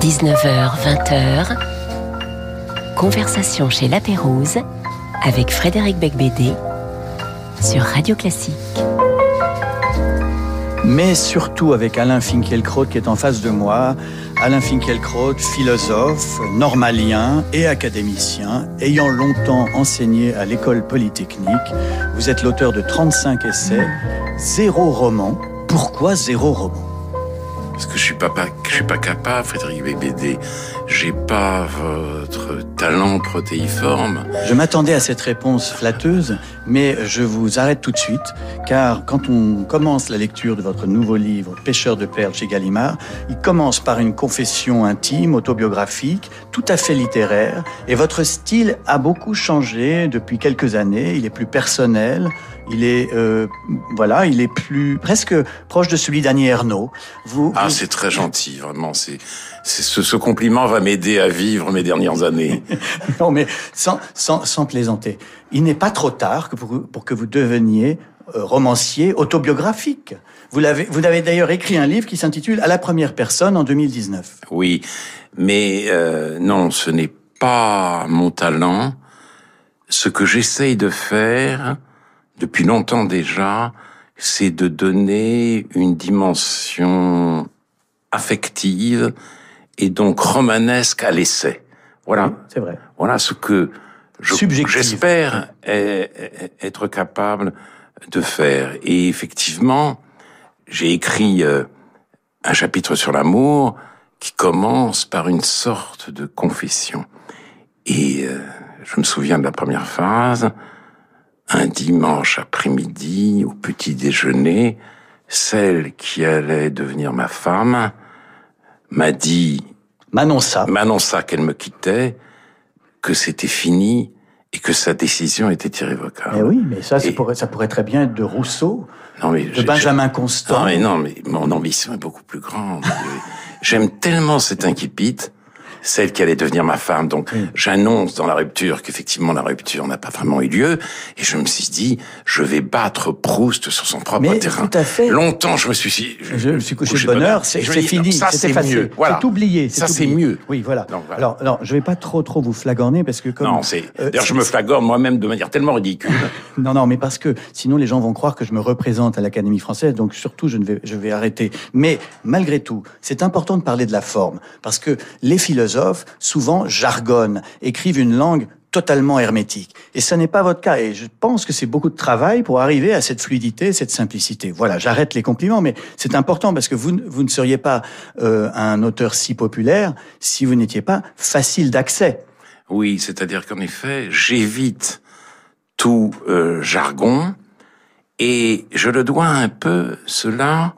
19h, 20h, conversation chez La Pérouse avec Frédéric Becbédé sur Radio Classique. Mais surtout avec Alain Finkielkraut qui est en face de moi. Alain Finkielkraut, philosophe, normalien et académicien, ayant longtemps enseigné à l'école polytechnique. Vous êtes l'auteur de 35 essais, zéro roman. Pourquoi zéro roman? Parce que je suis pas, je suis pas capable, Frédéric Bébédé. J'ai pas votre talent protéiforme. Je m'attendais à cette réponse flatteuse, mais je vous arrête tout de suite, car quand on commence la lecture de votre nouveau livre, Pêcheur de perles chez Gallimard, il commence par une confession intime, autobiographique, tout à fait littéraire, et votre style a beaucoup changé depuis quelques années. Il est plus personnel, il est euh, voilà, il est plus presque proche de celui d'Annie Ernaux. Vous, ah, c'est très gentil, vraiment. C'est, ce, ce, compliment va m'aider à vivre mes dernières années. non, mais sans, sans, sans plaisanter, il n'est pas trop tard pour, pour que vous deveniez euh, romancier autobiographique. Vous l'avez, vous avez d'ailleurs écrit un livre qui s'intitule À la première personne en 2019. Oui, mais euh, non, ce n'est pas mon talent. Ce que j'essaye de faire, depuis longtemps déjà, c'est de donner une dimension affective et donc romanesque à l'essai. Voilà. c'est vrai. Voilà ce que j'espère être capable de faire. Et effectivement, j'ai écrit euh, un chapitre sur l'amour qui commence par une sorte de confession. Et euh, je me souviens de la première phrase un dimanche après-midi, au petit déjeuner, celle qui allait devenir ma femme m'a dit, m'annonça, m'annonça qu'elle me quittait, que c'était fini et que sa décision était irrévocable. Eh oui, mais ça, ça, pourrait, ça pourrait très bien être de Rousseau, non, mais de Benjamin Constant. Non, mais non, mais mon ambition est beaucoup plus grande. J'aime tellement cet inquipit celle qui allait devenir ma femme. Donc j'annonce dans la rupture qu'effectivement la rupture n'a pas vraiment eu lieu, et je me suis dit je vais battre Proust sur son propre Mais terrain. Tout à fait. Longtemps je me suis dit, je, me suis couché, de bonheur, c'est fini, c'est mieux. Voilà. C'est oublié. Ça c'est mieux. Oui, voilà. Alors, alors, je vais pas trop trop vous flagorner parce que comme non, c'est euh, d'ailleurs je me flagorne moi-même de manière tellement ridicule. non, non, mais parce que sinon les gens vont croire que je me représente à l'Académie française, donc surtout je ne vais je vais arrêter. Mais malgré tout, c'est important de parler de la forme parce que les philosophes souvent jargonnent, écrivent une langue totalement hermétique. Et ce n'est pas votre cas. Et je pense que c'est beaucoup de travail pour arriver à cette fluidité, cette simplicité. Voilà, j'arrête les compliments, mais c'est important parce que vous, vous ne seriez pas euh, un auteur si populaire si vous n'étiez pas facile d'accès. Oui, c'est-à-dire qu'en effet, j'évite tout euh, jargon et je le dois un peu cela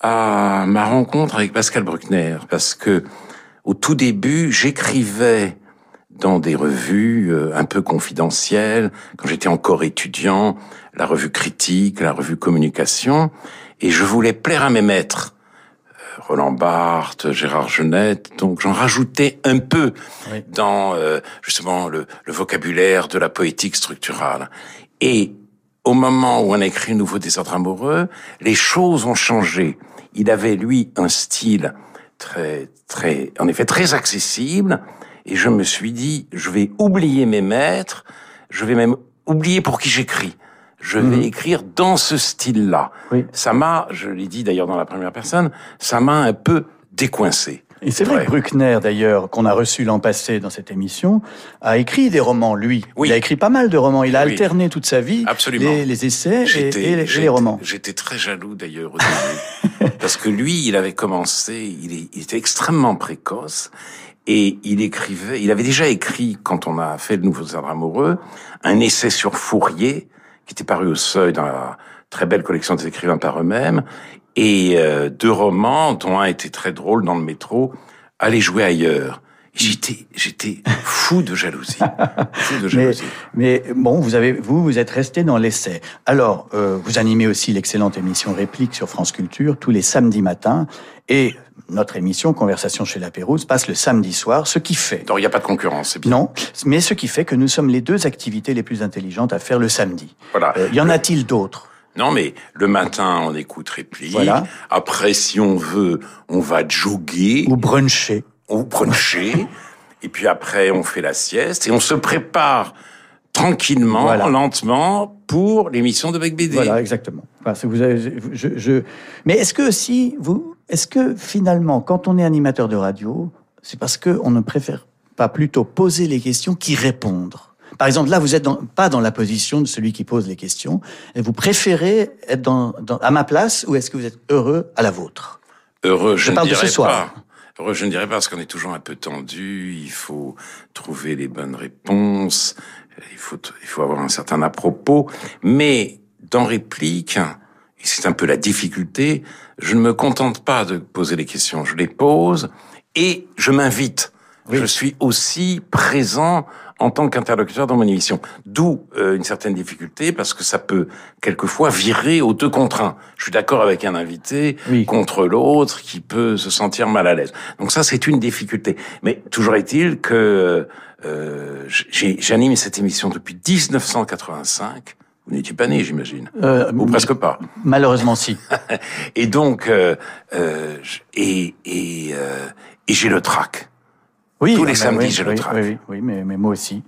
à ma rencontre avec Pascal Bruckner parce que au tout début, j'écrivais dans des revues euh, un peu confidentielles, quand j'étais encore étudiant, la revue Critique, la revue Communication, et je voulais plaire à mes maîtres. Euh, Roland Barthes, Gérard Genette, donc j'en rajoutais un peu dans euh, justement le, le, vocabulaire de la poétique structurale. Et au moment où on a écrit Nouveau désordre amoureux, les choses ont changé. Il avait, lui, un style très, très, en effet, très accessible. Et je me suis dit, je vais oublier mes maîtres, je vais même oublier pour qui j'écris. Je vais mhm. écrire dans ce style-là. Oui. Ça m'a, je l'ai dit d'ailleurs dans la première personne, ça m'a un peu décoincé. Et c'est vrai que Bruckner, d'ailleurs, qu'on a reçu l'an passé dans cette émission, a écrit des romans, lui. Oui. Il a écrit pas mal de romans. Il a alterné toute sa vie Absolument. Les, les essais et, et, les romans. J'étais très jaloux, d'ailleurs, au début. parce que lui, il avait commencé, il, il était extrêmement précoce. Et il écrivait, il avait déjà écrit, quand on a fait le Nouveau Ordre amoureux, un essai sur Fourier, qui était paru au seuil dans la très belle collection des écrivains par eux-mêmes et euh, deux romans, dont un était très drôle dans le métro, Aller jouer ailleurs. J'étais, j'étais fou de jalousie. fou de jalousie. Mais, mais, bon, vous avez, vous, vous êtes resté dans l'essai. Alors, euh, vous animez aussi l'excellente émission Réplique sur France Culture tous les samedis matins. Et notre émission Conversation chez la Pérouse passe le samedi soir, ce qui fait... Donc il n'y a pas de concurrence, c'est bien. Non, mais ce qui fait que nous sommes les deux activités les plus intelligentes à faire le samedi. Voilà. Euh, y en a-t-il d'autres? Non, mais le matin, on écoute réplique. Voilà. Après, si on veut, on va jogger Ou bruncher. ou bruncher. et puis après, on fait la sieste et on se prépare tranquillement, Voilà. lentement pour l'émission de Bec BD. Voilà, exactement. Enfin, vous avez- je, je- Mais est-ce que si vous, est-ce que finalement, quand on est animateur de radio, c'est parce que on ne préfère pas plutôt poser les questions qu'y répondre? Par exemple, là, vous êtes dans- pas dans la position de celui qui pose les questions, et vous préférez être dans, dans- à ma place, ou est-ce que vous êtes heureux à la vôtre? Heureux, je, Je ne parle de dirais ce soir. pas. Heureux, je ne dirais pas parce qu'on est toujours un peu tendu. Il faut trouver les bonnes réponses. Il faut, il faut avoir un certain à propos. Mais dans réplique, et c'est un peu la difficulté, je ne me contente pas de poser les questions. Je les pose et je m'invite. Oui. Je suis aussi présent en tant qu'interlocuteur dans mon émission. D'où euh, une certaine difficulté parce que ça peut quelquefois virer aux deux contre un. Je suis d'accord avec un invité Oui. contre l'autre qui peut se sentir mal à l'aise. Donc ça, c'est une difficulté. Mais toujours est-il que euh, j'anime cette émission depuis 1985. Vous n'étiez pas né, j'imagine. Euh, Ou presque pas. Malheureusement, si. Et donc, euh, euh, et, et, euh, et j'ai le trac. Oui, Tous les samedis, oui, le oui. Oui, oui, oui, mais, mais moi aussi.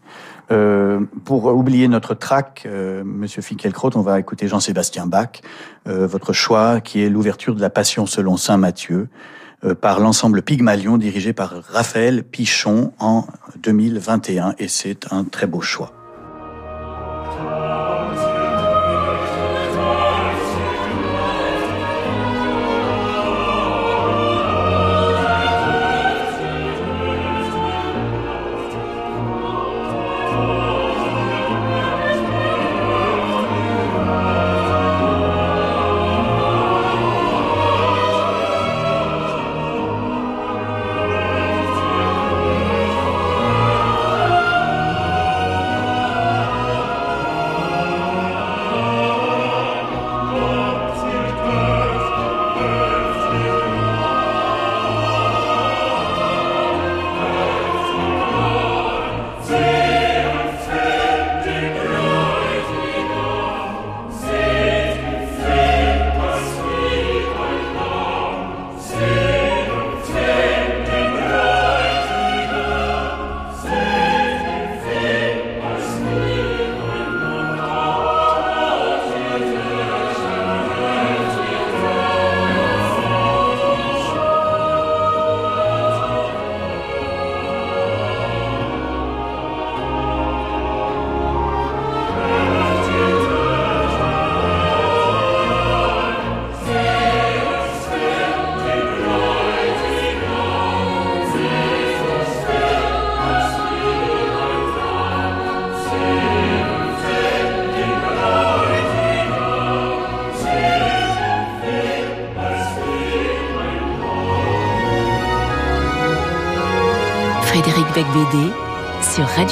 Euh, pour oublier notre track, euh, Monsieur Finkielkraut, on va écouter Jean-Sébastien Bach, euh, votre choix qui est l'ouverture de la Passion selon Saint Matthieu euh, par l'ensemble Pygmalion dirigé par Raphaël Pichon en 2021 et c'est un très beau choix.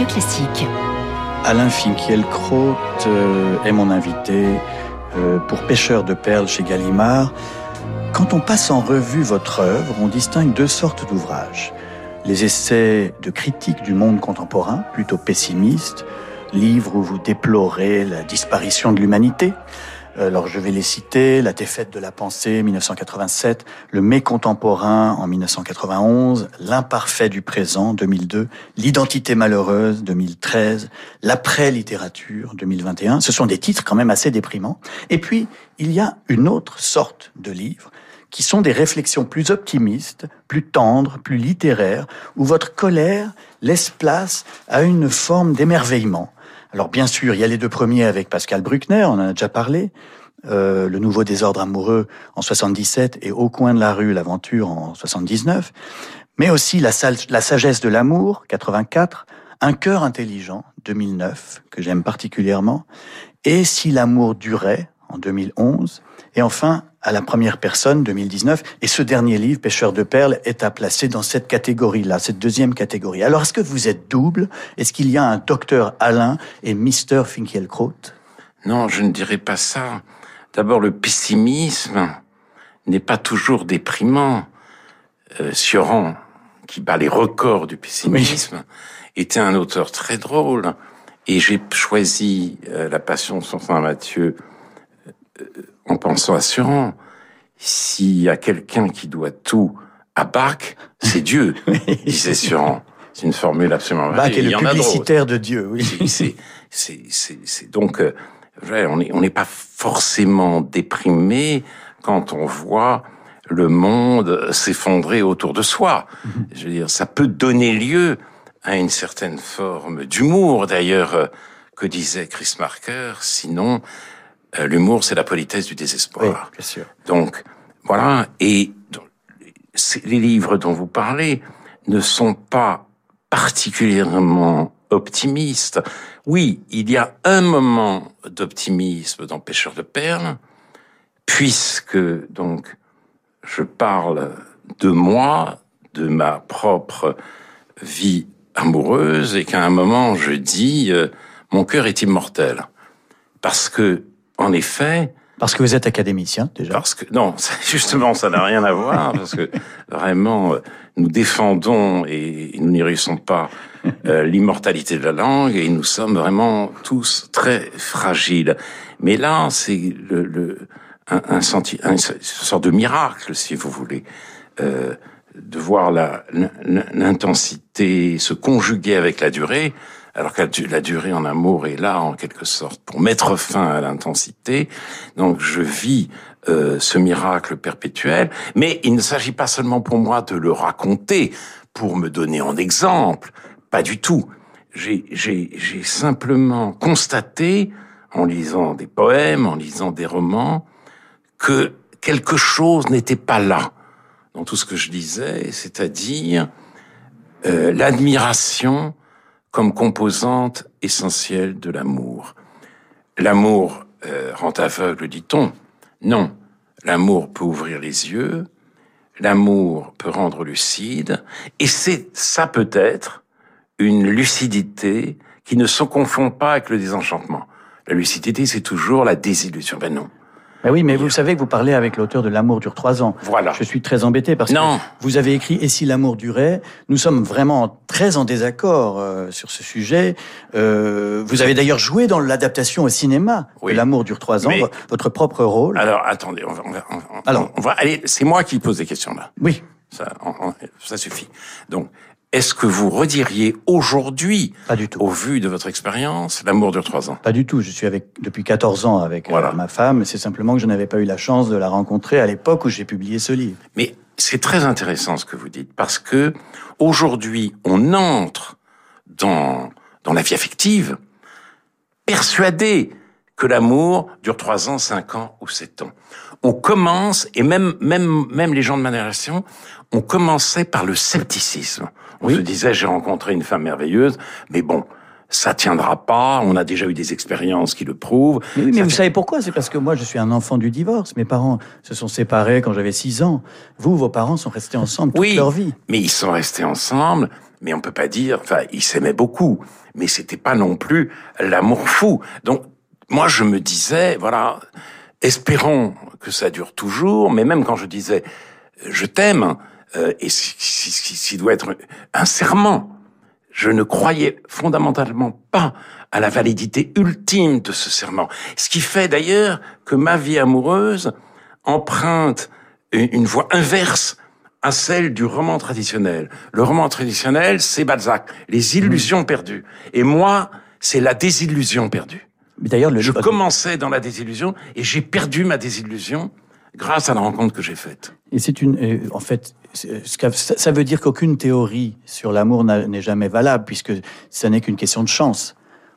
Classique. Alain Finkielkraut euh, est mon invité euh, pour Pêcheur de perles chez Gallimard. Quand on passe en revue votre œuvre, on distingue deux sortes d'ouvrages. Les essais de critique du monde contemporain, plutôt pessimistes, livres où vous déplorez la disparition de l'humanité. Alors je vais les citer, La défaite de la pensée 1987, Le mécontemporain en 1991, L'imparfait du présent 2002, L'identité malheureuse 2013, L'après-littérature 2021. Ce sont des titres quand même assez déprimants. Et puis, il y a une autre sorte de livres qui sont des réflexions plus optimistes, plus tendres, plus littéraires, où votre colère laisse place à une forme d'émerveillement. Alors bien sûr, il y a les deux premiers avec Pascal Bruckner, on en a déjà parlé, euh, Le nouveau désordre amoureux en 77 et Au coin de la rue, l'aventure en 79, mais aussi La, sagesse de l'amour, 84, Un cœur intelligent, 2009, que j'aime particulièrement, et Si l'amour durait, en 2011, et enfin à la première personne 2019. Et ce dernier livre, Pêcheur de perles, est à placer dans cette catégorie-là, cette deuxième catégorie. Alors, est-ce que vous êtes double? Est-ce qu'il y a un docteur Alain et Mr. Finkielkraut? Non, je ne dirais pas ça. D'abord, le pessimisme n'est pas toujours déprimant. Euh, Sioran, qui bat les records du pessimisme, était un auteur très drôle. Et j'ai choisi euh, La Passion sur Saint Matthieu en pensant à Suran, s'il y a quelqu'un qui doit tout à Bach, c'est Dieu, disait Suran. C'est une formule absolument Bach est le publicitaire de Dieu, oui. C'est, donc, euh, on n'est on n'est pas forcément déprimé quand on voit le monde s'effondrer autour de soi. Mhm. Je veux dire, ça peut donner lieu à une certaine forme d'humour, d'ailleurs, euh, que disait Chris Marker. Sinon, euh, l'humour, c'est la politesse du désespoir. bien sûr. Donc, voilà. Et les livres dont vous parlez ne sont pas particulièrement optimistes. Oui, il y a un moment d'optimisme dans Pêcheur de perles, puisque donc je parle de moi, de ma propre vie amoureuse, et qu'à un moment je dis euh, mon cœur est immortel, parce que en effet, parce que vous êtes académicien déjà. Parce que non, justement, ça n'a rien à voir parce que vraiment euh, nous défendons et nous n'irrissons pas euh, l'immortalité de la langue et nous sommes vraiment tous très fragiles. Mais là, c'est le, le un, un, senti, une sorte de miracle, si vous voulez, euh, de voir l'intensité se conjuguer avec la durée alors que la durée en amour est là en quelque sorte pour mettre fin à l'intensité. Donc je vis euh, ce miracle perpétuel, mais il ne s'agit pas seulement pour moi de le raconter pour me donner en exemple, pas du tout. J'ai simplement constaté, en lisant des poèmes, en lisant des romans, que quelque chose n'était pas là dans tout ce que je disais, c'est-à-dire euh, l'admiration comme composante essentielle de l'amour. L'amour euh, rend aveugle, dit-on. Non, l'amour peut ouvrir les yeux, l'amour peut rendre lucide, et c'est ça peut-être une lucidité qui ne se confond pas avec le désenchantement. La lucidité, c'est toujours la désillusion. Ben non. Ben oui, mais vous savez que vous parlez avec l'auteur de L'amour dure trois ans. Voilà. Je suis très embêté parce que vous avez écrit Et si l'amour durait? Nous sommes vraiment très en désaccord euh, sur ce sujet. Euh, vous avez d'ailleurs joué dans l'adaptation au cinéma de L'amour dure trois ans, votre propre rôle. Alors attendez, on va, on va, Alors, on va allez, c'est moi qui pose des questions là. Oui. Ça, ça suffit. Donc, est-ce que vous rediriez aujourd'hui, pas du tout. au vu de votre expérience, l'amour dure trois ans? Pas du tout. Je suis avec depuis 14 ans avec euh, ma femme. C'est simplement que je n'avais pas eu la chance de la rencontrer à l'époque où j'ai publié ce livre. Mais c'est très intéressant ce que vous dites parce que aujourd'hui, on entre dans dans la vie affective persuadé que l'amour dure trois ans, cinq ans ou sept ans. On commence et même même même les gens de ma génération, on commençait par le scepticisme. On se disait, j'ai rencontré une femme merveilleuse, mais bon, ça tiendra pas. On a déjà eu des expériences qui le prouvent. Mais, oui, mais vous savez pourquoi? C'est parce que moi, je suis un enfant du divorce. Mes parents se sont séparés quand j'avais 6 ans. Vous, vos parents sont restés ensemble toute leur vie. Mais ils sont restés ensemble. Mais on peut pas dire. Enfin, ils s'aimaient beaucoup. Mais c'était pas non plus l'amour fou. Donc, moi, je me disais, voilà, espérons que ça dure toujours. Mais même quand je disais, je t'aime, euh, et ce qui doit être un serment. Je ne croyais fondamentalement pas à la validité ultime de ce serment. Ce qui fait d'ailleurs que ma vie amoureuse emprunte une voie inverse à celle du roman traditionnel. Le roman traditionnel, c'est Balzac, les illusions perdues. Et moi, c'est la désillusion perdue. Mais d'ailleurs, je commençais dans la désillusion et j'ai perdu ma désillusion grâce à la rencontre que j'ai faite. Et c'est une, euh, en fait, ça veut dire qu'aucune théorie sur l'amour n'est jamais valable, puisque ça n'est qu'une question de chance.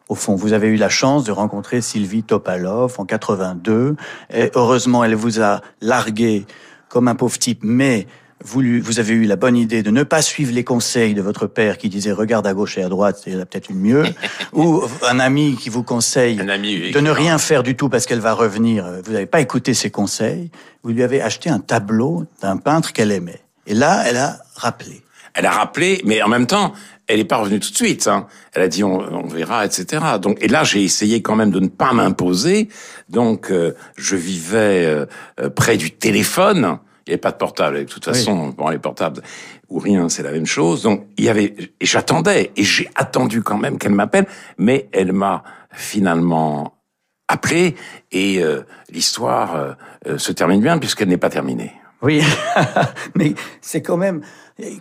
Au fond, vous avez eu la chance de rencontrer Sylvie Topalov en 82. Et heureusement, elle vous a largué comme un pauvre type, mais vous, vous avez eu la bonne idée de ne pas suivre les conseils de votre père qui disait regarde à gauche et à droite, il y a peut-être une mieux, ou un ami qui vous conseille de ne rien faire du tout parce qu'elle va revenir. Vous n'avez pas écouté ses conseils. Vous lui avez acheté un tableau d'un peintre qu'elle aimait. Et là, elle a rappelé. Elle a rappelé, mais en même temps, elle n'est pas revenue tout de suite. Hein. Elle a dit on, on, verra, etc. Donc et là, j'ai essayé quand même de ne pas m'imposer. Donc euh, je vivais euh, euh, près du téléphone. Il n'y avait pas de portable. De toute façon, bon, les portables ou rien, c'est la même chose. Donc il y avait et j'attendais et j'ai attendu quand même qu'elle m'appelle, mais elle m'a finalement appeler et l'histoire se termine bien puisqu'elle n'est pas terminée. Oui, mais c'est quand même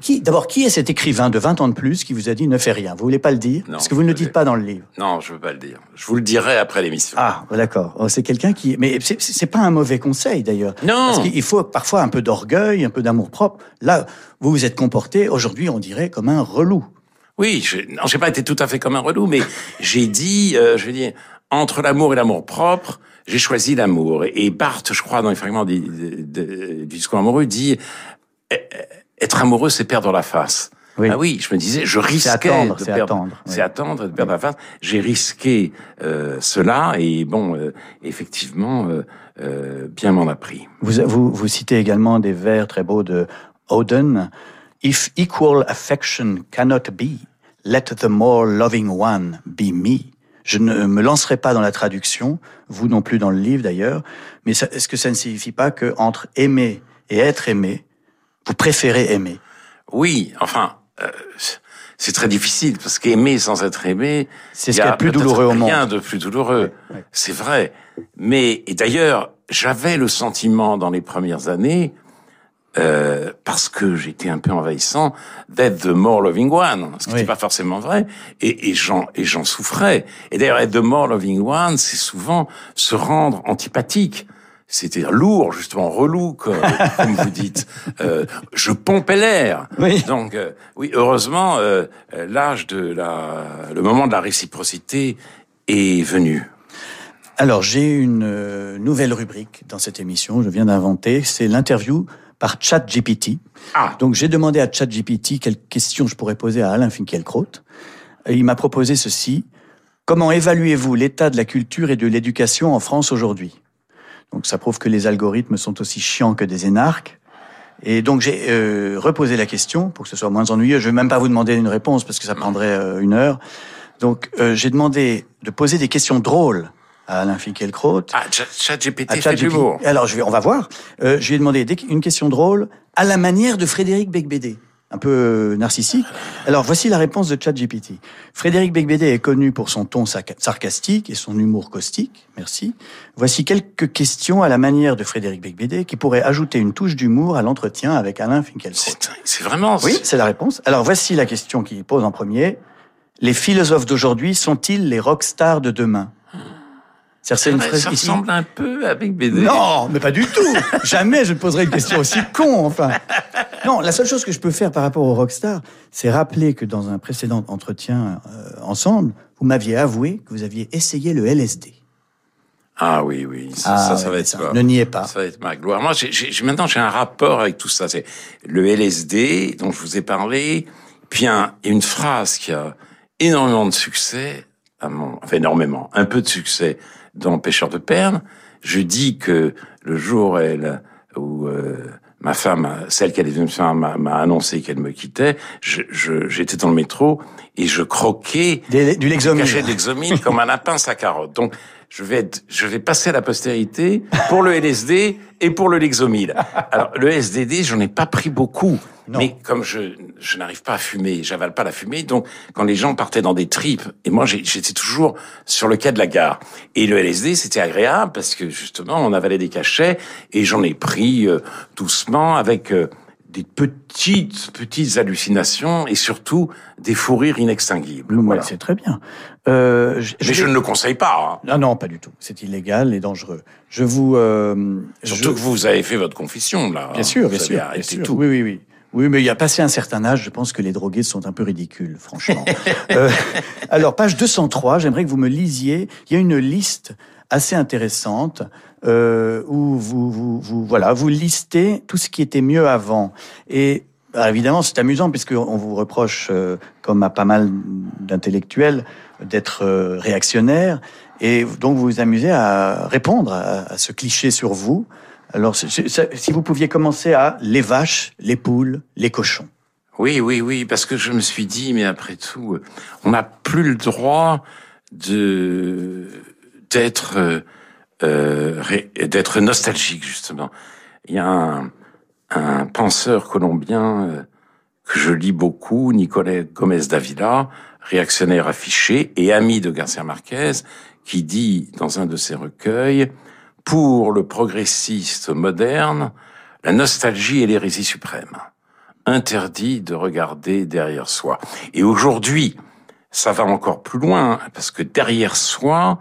qui, d'abord, qui est cet écrivain de 20 ans de plus qui vous a dit ne fais rien? Vous voulez pas le dire? Non, Parce que vous ne le dites pas dans le livre. Non, je veux pas le dire. Je vous le dirai après l'émission. Ah, d'accord. Oh, C'est quelqu'un qui. Mais c'est- c'est pas un mauvais conseil d'ailleurs. Non. Parce qu'il faut parfois un peu d'orgueil, un peu d'amour propre. Là, vous vous êtes comporté aujourd'hui, on dirait, comme un relou. Oui, je, non, j'ai pas été tout à fait comme un relou, mais j'ai dit, euh, je veux dire, entre l'amour et l'amour propre, j'ai choisi l'amour. Et, Barthes, je crois, dans les fragments du, du discours amoureux, dit eh, eh, être amoureux, c'est perdre la face. Oui. Ah oui, je me disais, je risquais attendre, de perdre. attendre, oui. C'est attendre de perdre la face. J'ai risqué euh, cela et bon, euh, effectivement, euh, euh, bien m'en a pris. Vous, vous, vous citez également des vers très beaux de Auden. If equal affection cannot be, let the more loving one be me. Je ne me lancerai pas dans la traduction, vous non plus dans le livre d'ailleurs, mais est-ce que ça ne signifie pas que entre aimer et être aimé, vous préférez aimer? Oui, enfin, euh, c'est très difficile parce qu'aimer sans être aimé, C'est ce y qu'il y a a de plus douloureux au monde. Rien de plus douloureux, Oui, oui. c'est vrai. Mais et d'ailleurs, j'avais le sentiment dans les premières années, euh, parce que j'étais un peu envahissant, d'être the more loving one, ce qui Oui. n'est pas forcément vrai, et, et j'en et j'en souffrais. Et d'ailleurs, être the more loving one, c'est souvent se rendre antipathique. C'était lourd, justement, relou, comme, comme vous dites. Euh, je pompais l'air. Oui. Donc, euh, oui, heureusement, euh, euh, l'âge de la, le moment de la réciprocité est venu. Alors, j'ai une euh, nouvelle rubrique dans cette émission, je viens d'inventer, c'est l'interview par ChatGPT. Ah. Donc, j'ai demandé à ChatGPT quelles questions je pourrais poser à Alain Finkielkraut. Et il m'a proposé ceci. Comment évaluez-vous l'état de la culture et de l'éducation en France aujourd'hui? Donc, ça prouve que les algorithmes sont aussi chiants que des énarques. Et donc, j'ai euh, reposé la question pour que ce soit moins ennuyeux. Je vais même pas vous demander une réponse parce que ça prendrait euh, une heure. Donc, euh, j'ai demandé de poser des questions drôles à Alain Finkielkraut. Ah, Chat- ChatGPT fait ChatGPT. l'humour. Alors, je vais, on va voir. Euh, je lui ai demandé une question drôle à la manière de Frédéric Becbédé, un peu euh, narcissique. Alors, voici la réponse de ChatGPT. Frédéric Becbédé est connu pour son ton sarcastique et son humour caustique. Merci. Voici quelques questions à la manière de Frédéric Becbédé qui pourraient ajouter une touche d'humour à l'entretien avec Alain Finkielkraut. C'est c'est vraiment... Oui, c'est la réponse. Alors, voici la question qu'il pose en premier. Les philosophes d'aujourd'hui sont-ils les rockstars de demain? C'est une Ouais, phrase ça ici- ressemble un peu avec BD. non, mais pas du tout. Jamais je ne poserai une question aussi con, enfin. Non, la seule chose que je peux faire par rapport au rockstar, c'est rappeler que dans un précédent entretien euh, ensemble, vous m'aviez avoué que vous aviez essayé le LSD. Ah oui, oui, ça, Ah, ça, ça ouais, va être ça, ne niez pas. Ça va être ma gloire. Moi, j'ai, maintenant, j'ai un rapport avec tout ça. C'est le LSD dont je vous ai parlé, puis un, une phrase qui a énormément de succès, enfin énormément, un peu de succès dans Pêcheur de perles. Je dis que le jour où, euh, ma femme, celle qui allait devenir m'a, annoncé qu'elle me quittait, j'étais dans le métro et je croquais Des- du d'exomile comme un lapin sa carotte. Donc, je vais être, je vais passer à la postérité pour le LSD et pour le Lexomil. Alors, le SDD, j'en ai pas pris beaucoup. Non. Mais comme je, je n'arrive pas à fumer, j'avale pas la fumée, donc quand les gens partaient dans des tripes, et moi j'étais toujours sur le quai de la gare. Et le LSD, c'était agréable parce que justement, on avalait des cachets, et j'en ai pris euh, doucement avec euh, des petites, petites hallucinations, et surtout des fous rires inextinguibles. Ouais, Voilà. C'est très bien. Euh, je- Mais je je vais- ne le conseille pas. hein. Non, non, pas du tout. C'est illégal et dangereux. Je vous... euh, Surtout je- que vous avez fait votre confession, là. Bien sûr, Vous bien avez sûr, bien arrêté sûr. tout. Oui, oui, oui. Oui, mais il y a passé un certain âge, je pense que les drogués sont un peu ridicules, franchement. Euh, alors, page 203, j'aimerais que vous me lisiez. Il y a une liste assez intéressante euh, où vous, vous, vous, voilà, vous listez tout ce qui était mieux avant. Et bah, évidemment, c'est amusant puisqu'on vous reproche, euh, comme à pas mal d'intellectuels, d'être euh, réactionnaire. Et donc, vous vous amusez à répondre à, à ce cliché sur vous. Alors, si vous pouviez commencer à les vaches, les poules, les cochons. Oui, oui, oui, parce que je me suis dit, mais après tout, on n'a plus le droit de d'être d'être nostalgique justement. Il y a un, un penseur colombien euh, que je lis beaucoup, Nicolas Gomez Davila, réactionnaire affiché et ami de Garcia Marquez, qui dit dans un de ses recueils, pour le progressiste moderne, la nostalgie est l'hérésie suprême. Interdit de regarder derrière soi. Et aujourd'hui, ça va encore plus loin, parce que derrière soi,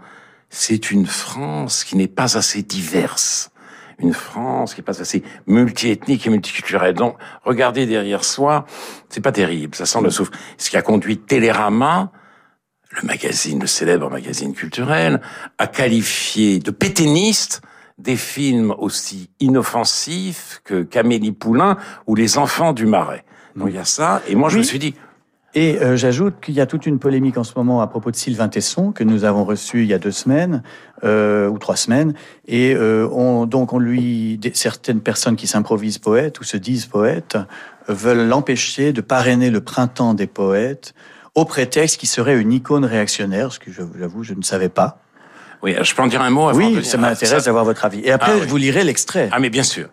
c'est une France qui n'est pas assez diverse. Une France qui n'est pas assez multiethnique et multiculturelle. Donc, regarder derrière soi, c'est pas terrible. Ça sent le souffle. Ce qui a conduit Télérama, le magazine, le célèbre magazine culturel, à qualifier de péténiste des films aussi inoffensifs que Camélie Poulain ou Les Enfants du Marais. Donc il y a ça, et moi je me suis dit, et euh, j'ajoute qu'il y a toute une polémique en ce moment à propos de Sylvain Tesson que nous avons reçu il y a deux semaines euh, ou trois semaines. Et euh, on, donc on lui, certaines personnes qui s'improvisent poètes ou se disent poètes veulent l'empêcher de parrainer le printemps des poètes au prétexte qu'il serait une icône réactionnaire, ce que j'avoue je ne savais pas. Oui, je peux en dire un mot. Avant oui, ça m'intéresse d'avoir votre avis. Et après, ah, vous lirez l'extrait. Ah, mais bien sûr.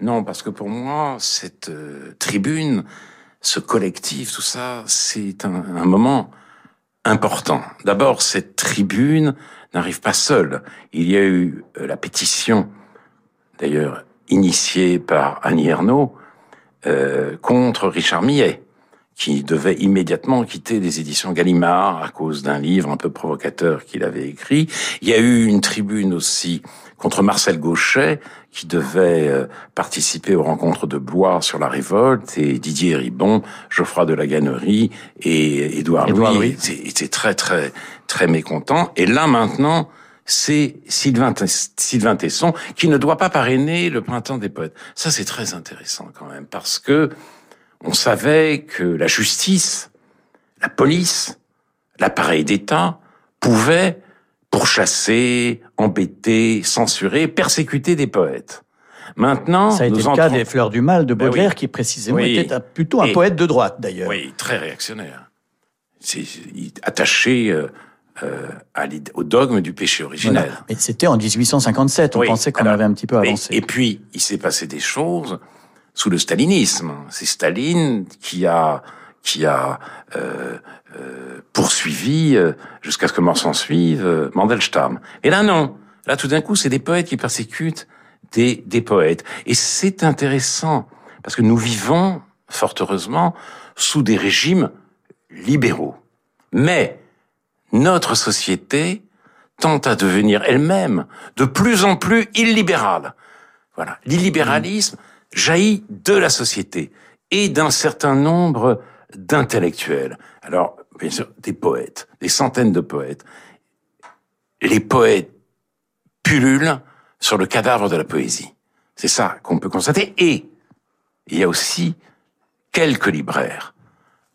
Non, parce que pour moi, cette euh, tribune, ce collectif, tout ça, c'est un, un, moment important. D'abord, cette tribune n'arrive pas seule. Il y a eu euh, la pétition, d'ailleurs initiée par Annie Ernaux, euh, contre Richard Millet qui devait immédiatement quitter les éditions Gallimard à cause d'un livre un peu provocateur qu'il avait écrit. Il y a eu une tribune aussi contre Marcel Gauchet, qui devait euh, participer aux rencontres de Blois sur la révolte, et Didier Ribon, Geoffroy de la Gannerie et Édouard Louis étaient très très très mécontents. Et là maintenant, c'est Sylvain, Sylvain Tesson qui ne doit pas parrainer le printemps des poètes. Ça c'est très intéressant quand même, parce que on savait que la justice, la police, l'appareil d'État pouvaient pourchasser, embêter, censurer, persécuter des poètes. Maintenant, ça a été le cas des Fleurs du Mal de ben Baudelaire, qui précisément était plutôt un poète de droite d'ailleurs. Oui, très réactionnaire. C'est attaché euh, euh, au dogme du péché originel. Mais c'était en 1857. On pensait qu'on avait un petit peu avancé. et puis, il s'est passé des choses sous le stalinisme. C'est Staline qui a qui a euh, euh, poursuivi euh, jusqu'à ce que mort s'en suive euh, Mandelstam. Et là non, là tout d'un coup c'est des poètes qui persécutent des, des poètes. Et c'est intéressant parce que nous vivons fort heureusement sous des régimes libéraux. Mais notre société tente à devenir elle-même de plus en plus illibérale. Voilà, l'illibéralisme jaillit de la société et d'un certain nombre d'intellectuels. Alors, bien sûr, des poètes, des centaines de poètes. Les poètes pullulent sur le cadavre de la poésie. C'est ça qu'on peut constater. Et il y a aussi quelques libraires,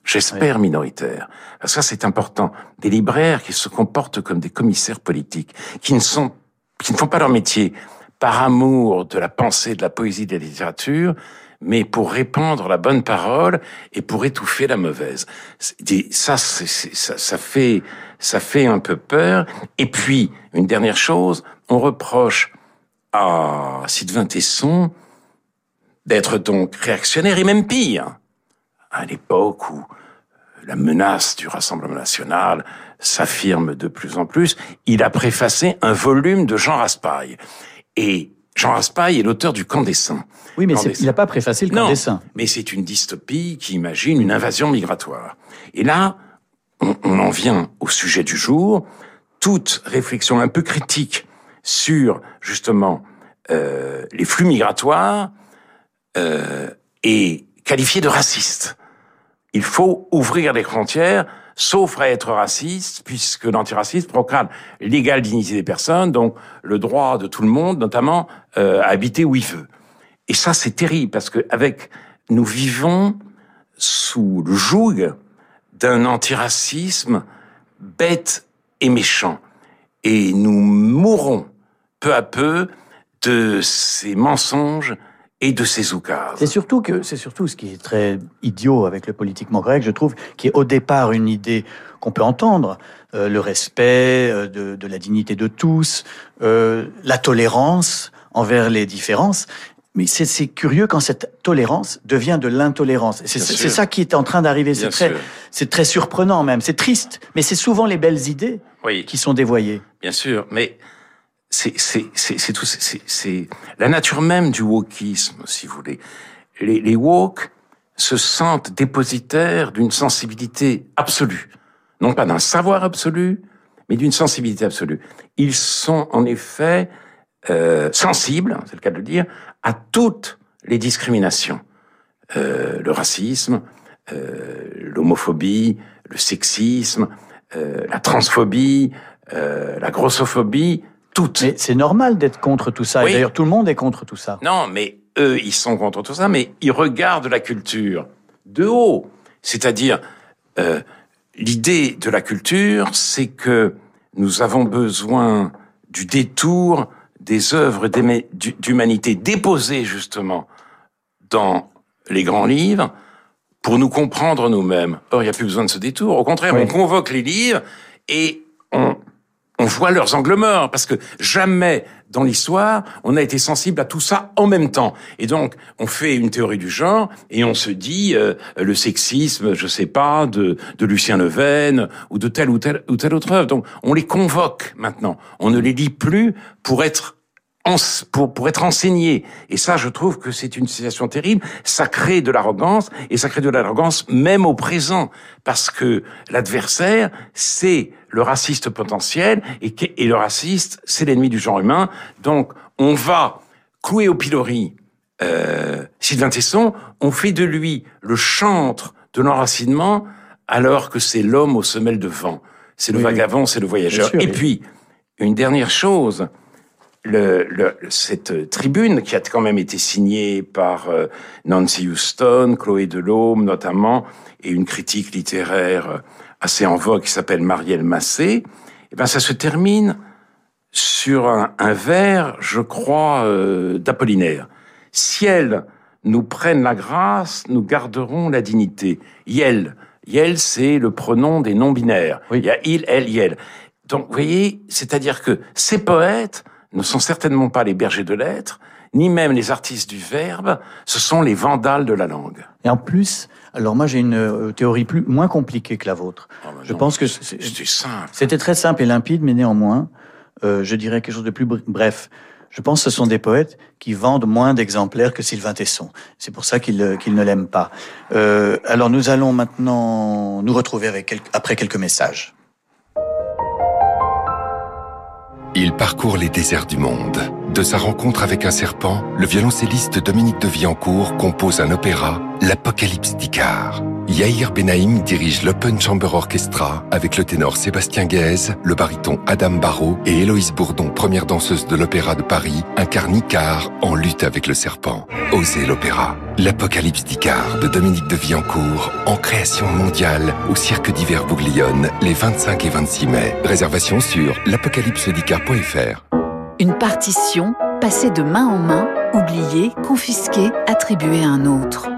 j'espère minoritaires, parce que ça c'est important, des libraires qui se comportent comme des commissaires politiques, qui ne sont, qui ne font pas leur métier par amour de la pensée, de la poésie, de la littérature, mais pour répandre la bonne parole et pour étouffer la mauvaise. Ça, ça, ça fait, ça fait un peu peur. Et puis, une dernière chose, on reproche à Sylvain Tesson d'être donc réactionnaire et même pire. À l'époque où la menace du Rassemblement national s'affirme de plus en plus, il a préfacé un volume de Jean Raspail. Et Jean Raspail est l'auteur du Camp des Saints. Oui, mais il n'a pas préfacé le Camp des Saints. Mais c'est une dystopie qui imagine une invasion migratoire. Et là, on, en vient au sujet du jour. Toute réflexion un peu critique sur justement euh, les flux migratoires euh, est qualifiée de raciste. Il faut ouvrir les frontières sauf à être raciste, puisque l'antiracisme proclame l'égale dignité des personnes, donc le droit de tout le monde, notamment euh, à habiter où il veut. Et ça, c'est terrible, parce que avec nous vivons sous le joug d'un antiracisme bête et méchant. Et nous mourrons peu à peu de ces mensonges et de ses oukases. C'est surtout que c'est surtout ce qui est très idiot avec le politiquement correct, je trouve, qui est au départ une idée qu'on peut entendre, euh, le respect euh, de, de, la dignité de tous, euh, la tolérance envers les différences. Mais c'est curieux quand cette tolérance devient de l'intolérance. C'est ça qui est en train d'arriver. C'est très, très surprenant même. C'est triste, mais c'est souvent les belles idées oui. qui sont dévoyées. bien sûr, mais c'est tout c'est la nature même du wokisme, si vous voulez. Les, les woke se sentent dépositaires d'une sensibilité absolue, non pas d'un savoir absolu, mais d'une sensibilité absolue. Ils sont en effet euh, sensibles, c'est le cas de le dire, à toutes les discriminations, euh, le racisme, euh, l'homophobie, le sexisme, euh, la transphobie, euh, la grossophobie, toutes. Mais c'est normal d'être contre tout ça. Oui. Et d'ailleurs, tout le monde est contre tout ça. Non, mais eux, ils sont contre tout ça, mais ils regardent la culture de haut. C'est-à-dire, euh, l'idée de la culture, c'est que nous avons besoin du détour des œuvres d'humanité déposées justement dans les grands livres pour nous comprendre nous-mêmes. Or, il n'y a plus besoin de ce détour. Au contraire, Oui. on convoque les livres et on, on voit leurs angles morts, parce que jamais dans l'histoire, on a été sensible à tout ça en même temps. Et donc, on fait une théorie du genre, et on se dit, euh, le sexisme, je sais pas, de, de Lucien Leven, ou de telle ou telle, ou telle autre œuvre. Donc, on les convoque maintenant. On ne les lit plus pour être pour, pour être enseigné. Et ça, je trouve que c'est une situation terrible. Ça crée de l'arrogance, et ça crée de l'arrogance même au présent, parce que l'adversaire, c'est le raciste potentiel, et, le raciste, c'est l'ennemi du genre humain. Donc, on va clouer au pilori euh, Sylvain Tesson, on fait de lui le chantre de l'enracinement, alors que c'est l'homme aux semelles de vent. C'est le Oui, oui. vagabond, c'est le voyageur. Sûr, et oui. puis, une dernière chose, le, le- cette tribune qui a quand même été signée par euh, Nancy Houston, Chloé Delhomme notamment, et une critique littéraire assez en vogue qui s'appelle Marielle Massé, eh ben ça se termine sur un, un vers, je crois, euh, d'Apollinaire. Si elles nous prennent la grâce, nous garderons la dignité. Yel, yel, c'est le pronom des non-binaires. Oui. Il y a il, elle, yel. Donc, vous voyez, c'est-à-dire que ces poètes ne sont certainement pas les bergers de lettres, ni même les artistes du verbe, ce sont les vandales de la langue. Et en plus, alors moi j'ai une euh, théorie plus moins compliquée que la vôtre. Oh, bah Je non, pense que c'est- C'est simple. c'était très simple et limpide, mais néanmoins, euh, je dirais quelque chose de plus br- bref. Je pense que ce sont des poètes qui vendent moins d'exemplaires que Sylvain Tesson. C'est pour ça qu'ils euh, qu'ils ne l'aiment pas. Euh, alors nous allons maintenant nous retrouver avec quelques- après quelques messages. Il parcourt les déserts du monde. De sa rencontre avec un serpent, le violoncelliste Dominique de Villancourt compose un opéra, L'Apocalypse d'Icare. Yair Benaïm dirige l'Open Chamber Orchestra avec le ténor Sébastien Guèze, le baryton Adam Barrault et Héloïse Bourdon, première danseuse de l'Opéra de Paris, incarne Icare en lutte avec le serpent. Osez l'opéra. L'Apocalypse d'Icare de Dominique de Villancourt en création mondiale au Cirque d'hiver Bouglione les 25 et 26 mai. Réservation sur l'apocalypsedicare.fr. Une partition passée de main en main, oubliée, confisquée, attribuée à un autre.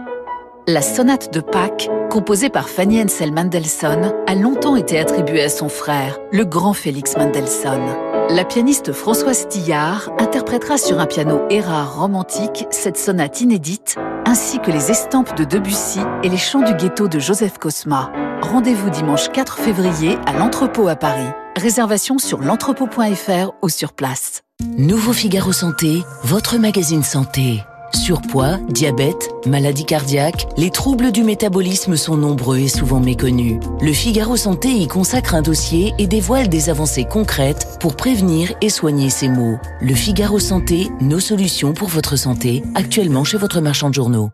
La sonate de Pâques, composée par Fanny Hensel Mendelssohn, a longtemps été attribuée à son frère, le grand Félix Mendelssohn. La pianiste Françoise Tillard interprétera sur un piano Erard romantique cette sonate inédite, ainsi que les estampes de Debussy et les chants du ghetto de Joseph Cosma. Rendez-vous dimanche 4 février à l'Entrepôt à Paris. Réservation sur l'entrepôt.fr ou sur place. Nouveau Figaro Santé, votre magazine santé. Surpoids, diabète, maladie cardiaque, les troubles du métabolisme sont nombreux et souvent méconnus. Le Figaro Santé y consacre un dossier et dévoile des avancées concrètes pour prévenir et soigner ces maux. Le Figaro Santé, nos solutions pour votre santé, actuellement chez votre marchand de journaux.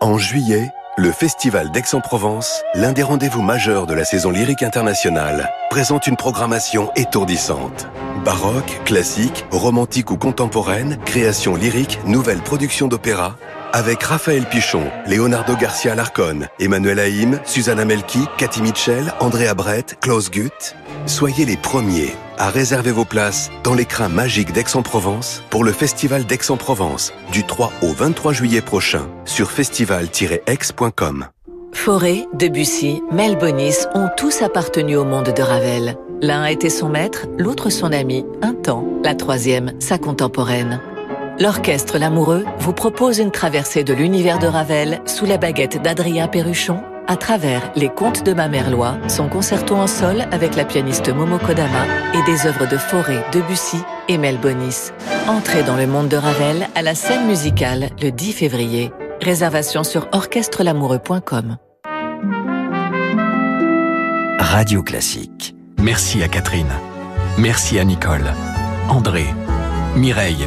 En juillet, le Festival d'Aix-en-Provence, l'un des rendez-vous majeurs de la saison lyrique internationale, présente une programmation étourdissante. Baroque, classique, romantique ou contemporaine, création lyrique, nouvelle production d'opéra, avec Raphaël Pichon, Leonardo Garcia Larcon, Emmanuel Haïm, Susanna Melki, Cathy Mitchell, Andrea Brett, Klaus Gutt. Soyez les premiers à réserver vos places dans l'écrin magique d'Aix-en-Provence pour le Festival d'Aix-en-Provence du 3 au 23 juillet prochain sur festival-aix.com. Forêt, Debussy, Mel Bonis ont tous appartenu au monde de Ravel. L'un a été son maître, l'autre son ami, un temps, la troisième, sa contemporaine. L'orchestre L'Amoureux vous propose une traversée de l'univers de Ravel sous la baguette d'Adrien Perruchon, à travers Les Contes de ma mère Loi, son concerto en sol avec la pianiste Momo Kodama et des œuvres de Fauré, Debussy et Mel Bonis. Entrez dans le monde de Ravel à la scène musicale le 10 février. Réservation sur orchestrelamoureux.com. Radio Classique. Merci à Catherine. Merci à Nicole, André, Mireille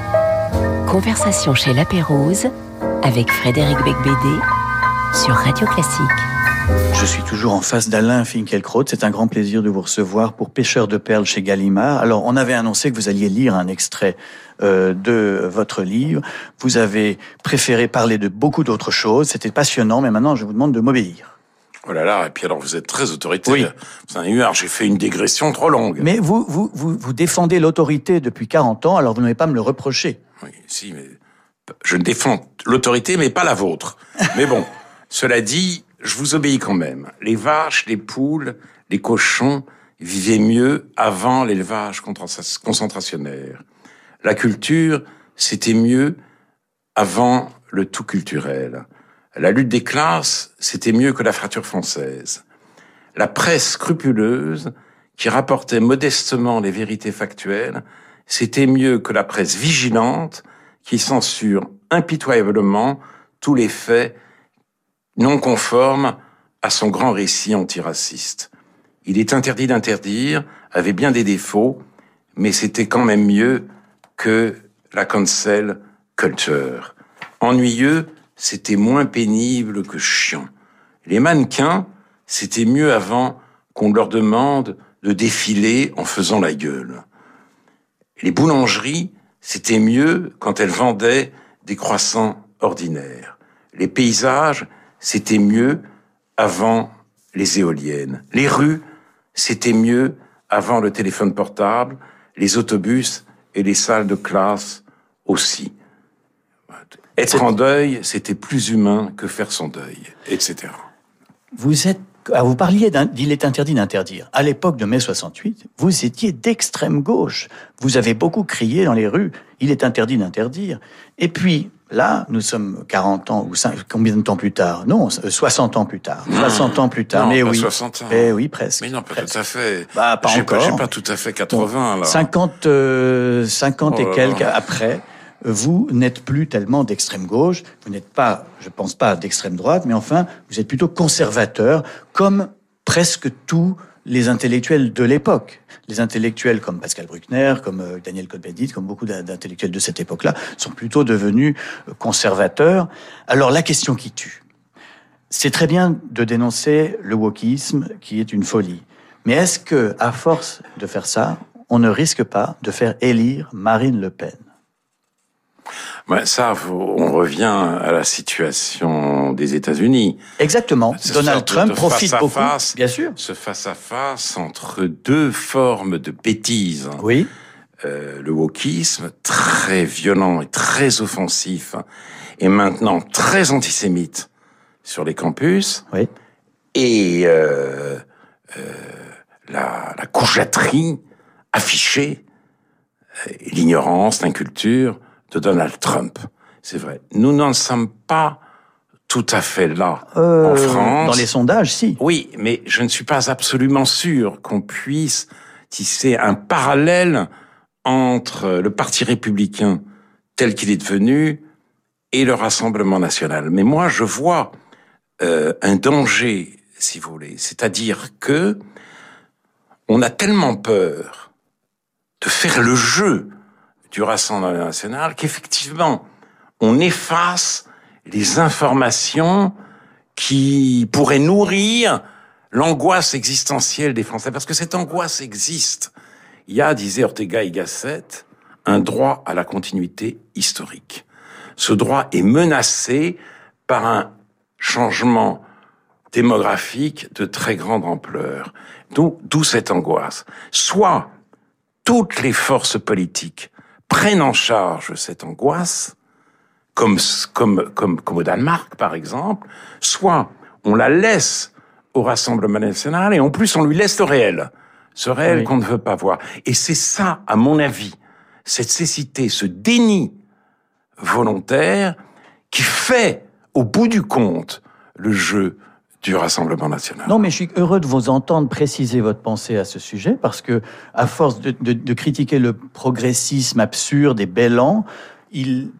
conversation chez La Pérouse avec Frédéric Becbédé sur Radio Classique. Je suis toujours en face d'Alain Finkielkraut. C'est un grand plaisir de vous recevoir pour Pêcheur de perles chez Gallimard. Alors, on avait annoncé que vous alliez lire un extrait euh, de votre livre. Vous avez préféré parler de beaucoup d'autres choses. C'était passionnant, mais maintenant, je vous demande de m'obéir. Oh là là, et puis alors vous êtes très autoritaire. Oui. Vous en avez eu, j'ai fait une dégression trop longue. Mais vous, vous, vous, vous défendez l'autorité depuis 40 ans, alors vous n'avez pas à me le reprocher. Oui, si, mais je défends l'autorité, mais pas la vôtre. mais bon, cela dit, je vous obéis quand même. Les vaches, les poules, les cochons vivaient mieux avant l'élevage concentrationnaire. La culture, c'était mieux avant le tout culturel. La lutte des classes, c'était mieux que la fracture française. La presse scrupuleuse, qui rapportait modestement les vérités factuelles, c'était mieux que la presse vigilante, qui censure impitoyablement tous les faits non conforme à son grand récit antiraciste. Il est interdit d'interdire, avait bien des défauts, mais c'était quand même mieux que la cancel culture. Ennuyeux, c'était moins pénible que chiant. Les mannequins, c'était mieux avant qu'on leur demande de défiler en faisant la gueule. Les boulangeries, c'était mieux quand elles vendaient des croissants ordinaires. Les paysages, c'était mieux avant les éoliennes. Les rues, c'était mieux avant le téléphone portable, les autobus et les salles de classe aussi. Être en deuil, c'était plus humain que faire son deuil, etc. Vous êtes ah, vous parliez d'il est interdit d'interdire. À l'époque de mai 68, vous étiez d'extrême gauche. Vous avez beaucoup crié dans les rues, il est interdit d'interdire. Et puis, Là, nous sommes 40 ans ou 5, combien de temps plus tard? Non, 60 ans plus tard. 60 ans plus tard. Non, mais pas oui. 60 ans. Mais oui, presque. Mais non, pas presque. tout à fait. Bah, pas encore. J'ai pas tout à fait 80 là. 50, euh, 50 Oh et là quelques là. après, vous n'êtes plus tellement d'extrême gauche. Vous n'êtes pas, je pense pas, d'extrême droite, mais enfin, vous êtes plutôt conservateur, comme presque tous les intellectuels de l'époque. Les intellectuels comme Pascal Bruckner, comme euh, Daniel Cohn-Bendit, comme beaucoup d'in- d'intellectuels de cette époque-là, sont plutôt devenus euh, conservateurs. Alors la question qui tue, c'est très bien de dénoncer le wokisme, qui est une folie. Mais est-ce que, à force de faire ça, on ne risque pas de faire élire Marine Le Pen? Ça, on revient à la situation des États-Unis. Exactement. Donald Trump profite face beaucoup, face. bien sûr. Ce face-à-face entre deux formes de bêtises. Oui. Euh, le wokisme, très violent et très offensif, et maintenant très antisémite sur les campus, Oui. et euh, euh, la, la couchâterie affichée, l'ignorance, l'inculture de Donald Trump. C'est vrai. Nous n'en sommes pas tout à fait là Euh, en France. Dans les sondages, si. Oui, mais je ne suis pas absolument sûr qu'on puisse tisser un parallèle entre le Parti républicain tel qu'il est devenu et le Rassemblement national. Mais moi, je vois euh, un danger, si vous voulez. C'est-à-dire que on a tellement peur de faire le jeu du Rassemblement national qu'effectivement, on efface les informations qui pourraient nourrir l'angoisse existentielle des Français. Parce que cette angoisse existe. Il y a, disait Ortega y Gasset, un droit à la continuité historique. Ce droit est menacé par un changement démographique de très grande ampleur. D'où cette angoisse. Soit toutes les forces politiques prennent en charge cette angoisse, comme, comme, comme, comme au Danemark par exemple, soit on la laisse au Rassemblement national et en plus on lui laisse le réel, ce réel qu'on ne veut pas voir. Et c'est ça, à mon avis, cette cécité, ce déni volontaire qui fait, au bout du compte, le jeu du Rassemblement national. Non, mais je suis heureux de vous entendre préciser votre pensée à ce sujet, parce que, à force de, de, de critiquer le progressisme absurde et bêlant, il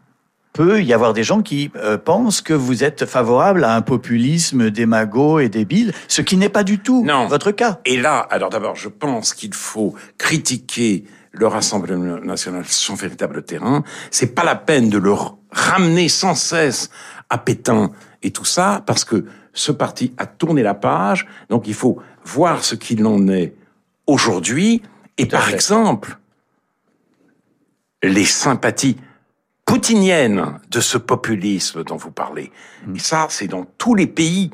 peut y avoir des gens qui euh, pensent que vous êtes favorable à un populisme démago et débile, ce qui n'est pas du tout votre cas. Et là, alors d'abord, je pense qu'il faut critiquer le Rassemblement national sur son véritable terrain. C'est pas la peine de le ramener sans cesse à Pétain et tout ça, parce que ce parti a tourné la page, donc il faut voir ce qu'il en est aujourd'hui, et par exemple, les sympathies poutinienne de ce populisme dont vous parlez. Mm. Et ça, c'est dans tous les pays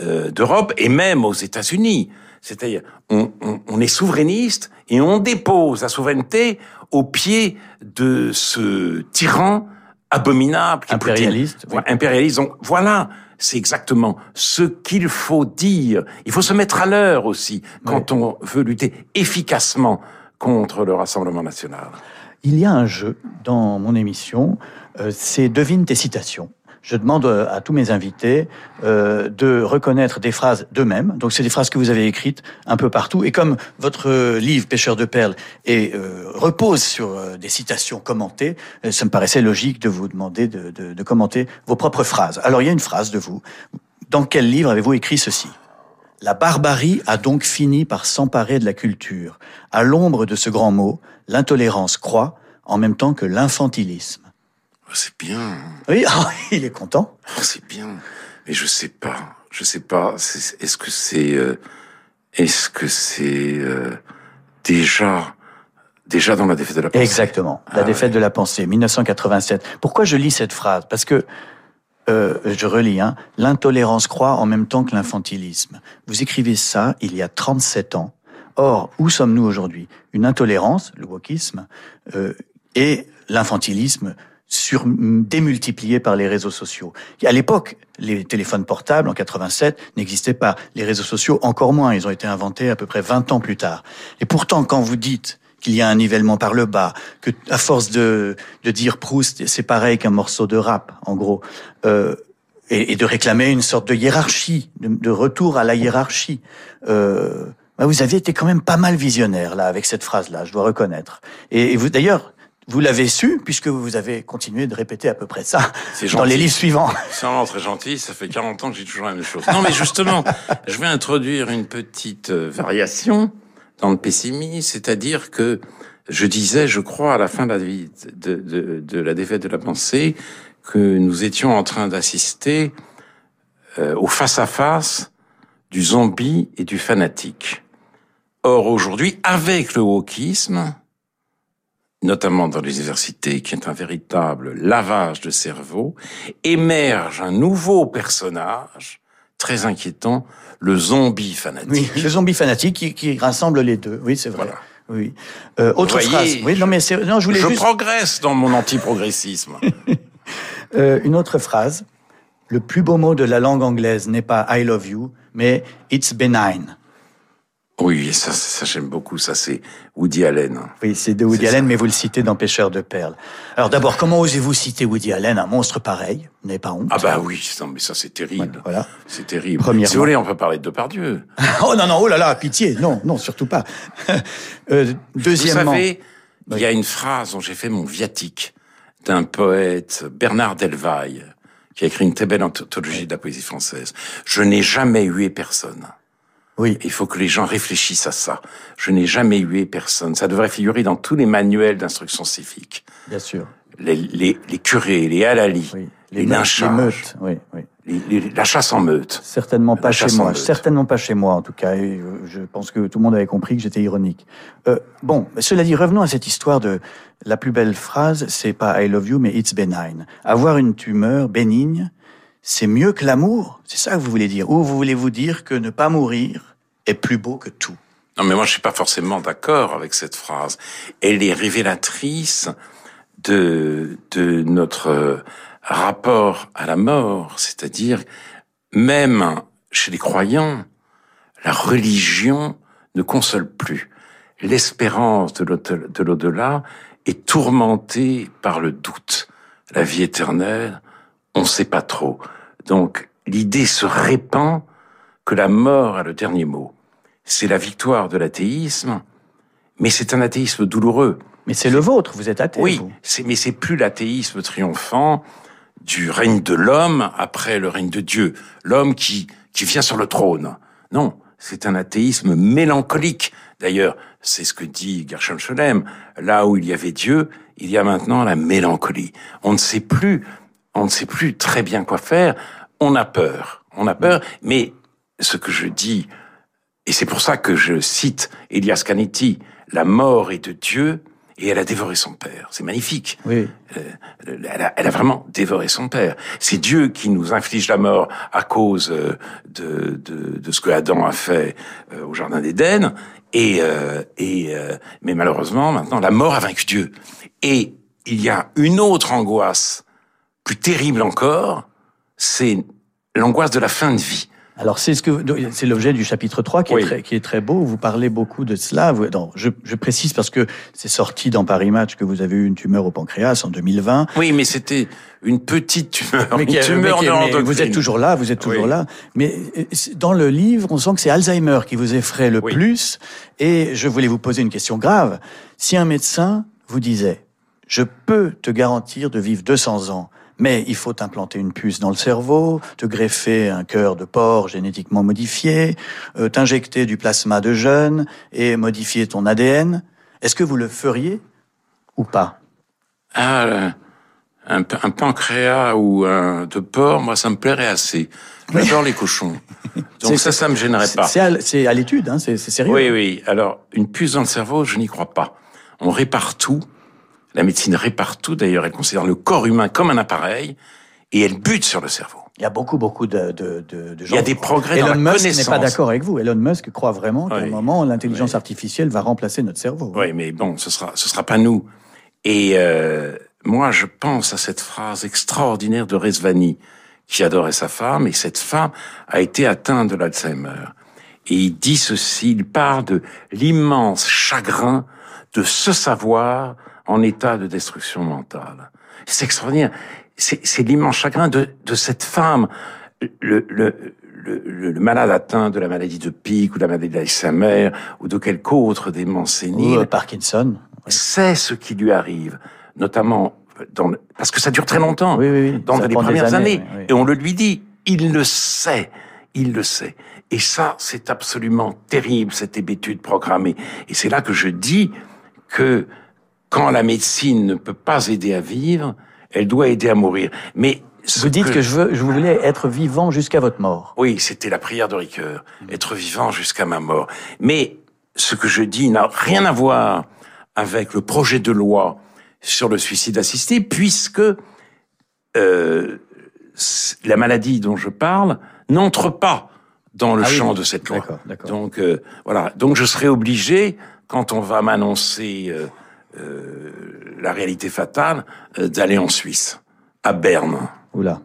euh, d'Europe et même aux États-Unis. C'est-à-dire, on, on, on, est souverainiste et on dépose la souveraineté au pied de ce tyran abominable. Impérialiste. Impérialiste. Donc voilà, c'est exactement ce qu'il faut dire. Il faut se mettre à l'heure aussi quand on veut lutter efficacement contre le Rassemblement national. Il y a un jeu dans mon émission, euh, c'est devine tes citations. Je demande euh, à tous mes invités euh, de reconnaître des phrases d'eux-mêmes. Donc c'est des phrases que vous avez écrites un peu partout. Et comme votre livre Pêcheur de perles et, repose sur des citations commentées, ça me paraissait logique de vous demander de, de, de commenter vos propres phrases. Alors il y a une phrase de vous. Dans quel livre avez-vous écrit ceci? La barbarie a donc fini par s'emparer de la culture. À l'ombre de ce grand mot, l'intolérance croît en même temps que l'infantilisme. Oh, c'est bien. Oui, ah, il est content. Oh, c'est bien. Mais je sais pas. Je sais pas. Est-ce que c'est, euh, est-ce que c'est euh, déjà, déjà dans la défaite de la pensée? Exactement. La ah défaite de la pensée, 1987. Pourquoi je lis cette phrase? Parce que euh, je relis, hein, l'intolérance croît en même temps que l'infantilisme. Vous écrivez ça il y a 37 ans. Or, où sommes-nous aujourd'hui? Une intolérance, le wokisme, euh, et l'infantilisme sur, démultiplié par les réseaux sociaux. À l'époque, les téléphones portables, en 87, n'existaient pas. Les réseaux sociaux, encore moins. Ils ont été inventés à peu près 20 ans plus tard. Et pourtant, quand vous dites qu'il y a un nivellement par le bas, que à force de, de dire Proust, c'est pareil qu'un morceau de rap, en gros, euh, et, et, de réclamer une sorte de hiérarchie, de, de retour à la hiérarchie. Euh, bah, vous avez été quand même pas mal visionnaire là avec cette phrase-là, je dois reconnaître. Et, et vous, d'ailleurs, vous l'avez su puisque vous avez continué de répéter à peu près ça dans les livres suivants. C'est vraiment très gentil. Ça fait 40 ans que j'ai toujours la même chose. Non, mais justement, je vais introduire une petite euh, variation dans le pessimisme, c'est-à-dire que je disais, je crois, à la fin de la, de, de, de la défaite de la pensée, que nous étions en train d'assister euh, au face-à-face du zombie et du fanatique. Or, aujourd'hui, avec le wokisme, notamment dans les universités, qui est un véritable lavage de cerveau, émerge un nouveau personnage très inquiétant le zombie fanatique. Oui, le zombie fanatique qui, qui rassemble les deux. Oui, c'est vrai. Oui. Euh, autre phrase. Oui, non, mais non, je voulais je progresse dans mon anti-progressisme. euh, une autre phrase. Le plus beau mot de la langue anglaise n'est pas I love you, mais it's benign. Oui, ça, ça j'aime beaucoup. Ça, c'est Woody Allen. Oui, c'est de Woody Allen, mais vous le citez dans Pêcheur de perles. Alors d'abord, comment osez-vous citer Woody Allen, un monstre pareil? Vous n'avez pas honte? Ah bah oui, non, mais ça c'est terrible. voilà. C'est terrible. Si vous voulez, on peut parler de Depardieu. oh non, non, oh là là, pitié. Non, non, surtout pas. euh, deuxièmement... Vous savez, il y a une phrase dont j'ai fait mon viatique d'un poète, Bernard Delvaille, qui a écrit une très belle anthologie de la poésie française. Je n'ai jamais hué personne. Oui. Il faut que les gens réfléchissent à ça. Je n'ai jamais hué personne. Ça devrait figurer dans tous les manuels d'instruction civique. Bien sûr. Les, les, les curés, les halalis, oui. les, les meutes, oui, oui. Les, la chasse en meute. Certainement pas chez moi. Certainement pas chez moi, en tout cas. Et je pense que tout le monde avait compris que j'étais ironique. Euh, bon, cela dit, revenons à cette histoire de la plus belle phrase. C'est pas I love you, mais it's benign. Avoir une tumeur bénigne, c'est mieux que l'amour C'est ça que vous voulez dire Ou voulez-vous dire que ne pas mourir est plus beau que tout Non, mais moi, je suis pas forcément d'accord avec cette phrase. Elle est révélatrice de, de notre rapport à la mort, c'est-à-dire même chez les croyants, la religion ne console plus. L'espérance de l'au-delà est tourmentée par le doute. La vie éternelle, on ne sait pas trop. Donc l'idée se répand que la mort a le dernier mot. C'est la victoire de l'athéisme, mais c'est un athéisme douloureux. Mais c'est le vôtre, vous êtes athée. Oui, mais c'est plus l'athéisme triomphant du règne de l'homme après le règne de Dieu, l'homme qui qui vient sur le trône. Non, c'est un athéisme mélancolique. D'ailleurs, c'est ce que dit Gershom Scholem. Là où il y avait Dieu, il y a maintenant la mélancolie. On ne sait plus, on ne sait plus très bien quoi faire. On a peur, on a peur. Mais ce que je dis, et c'est pour ça que je cite Elias Canetti, la mort est de Dieu, et elle a dévoré son père. C'est magnifique. Oui. Euh, elle, a, elle, a, vraiment dévoré son père. C'est Dieu qui nous inflige la mort à cause euh, de, de, de ce que Adam a fait euh, au jardin d'Éden. Et, et mais malheureusement, maintenant, la mort a vaincu Dieu. Et il y a une autre angoisse plus terrible encore, c'est l'angoisse de la fin de vie. Alors c'est ce que c'est l'objet du chapitre 3 qui, est très, qui est très beau. Vous parlez beaucoup de cela. non, je, je, précise parce que c'est sorti dans Paris Match que vous avez eu une tumeur au pancréas en 2020. Oui, mais c'était une petite tumeur. Mais une tumeur mais, vous êtes toujours là, vous êtes toujours oui. là. Mais euh, dans le livre, on sent que c'est Alzheimer qui vous effraie le oui. plus. Et je voulais vous poser une question grave. Si un médecin vous disait, je peux te garantir de vivre 200 ans, mais il faut implanter une puce dans le cerveau, te greffer un cœur de porc génétiquement modifié, euh, t'injecter du plasma de jeunes et modifier ton ADN. Est-ce que vous le feriez ou pas? Ah, un, un, pancréas ou un de porc, moi ça me plairait assez. J'adore les cochons. Donc ça, ça me gênerait pas. C'est à, à l'étude, hein, c'est sérieux. Oui, oui. Alors, une puce dans le cerveau, je n'y crois pas. On répare tout la médecine répare tout, d'ailleurs, elle considère le corps humain comme un appareil et elle bute sur le cerveau. Il y a beaucoup, beaucoup de, de, de, de gens. Il y a des progrès Elon dans la Musk n'est pas d'accord avec vous. Elon Musk croit vraiment qu'à Oui. un moment, l'intelligence artificielle va remplacer notre cerveau. Oui, mais bon, ce sera, ce sera pas nous. Et euh, moi, je pense à cette phrase extraordinaire de Resvani, qui adorait sa femme, et cette femme a été atteinte de l'Alzheimer. Et il dit ceci, il parle de l'immense chagrin de se savoir en état de destruction mentale. C'est extraordinaire. C'est c'est l'immense chagrin de, de cette femme. Le, le, le, le- malade atteint de la maladie de Pic ou de la maladie d'Alzheimer ou de quelque autre démence Ou sénile euh, Parkinson. sait ce qui lui arrive, notamment dans le- parce que ça dure très longtemps, Oui, oui, oui. dans Ça les premières années, oui. et on le lui dit, il le sait, il le sait. Et ça, c'est absolument terrible, cette hébétude programmée. Et c'est là que je dis que quand la médecine ne peut pas aider à vivre, elle doit aider à mourir. Mais Vous dites que, je, veux, je voulais être vivant jusqu'à votre mort. oui, c'était la prière de Ricoeur, être vivant jusqu'à ma mort. Mais ce que je dis n'a rien à voir avec le projet de loi sur le suicide assisté, puisque euh, la maladie dont je parle n'entre pas dans le Ah champ oui. de cette loi. D'accord, d'accord. Donc euh, voilà, donc je serai obligé, quand on va m'annoncer euh, la réalité fatale, euh, d'aller en Suisse, à Berne. Oula.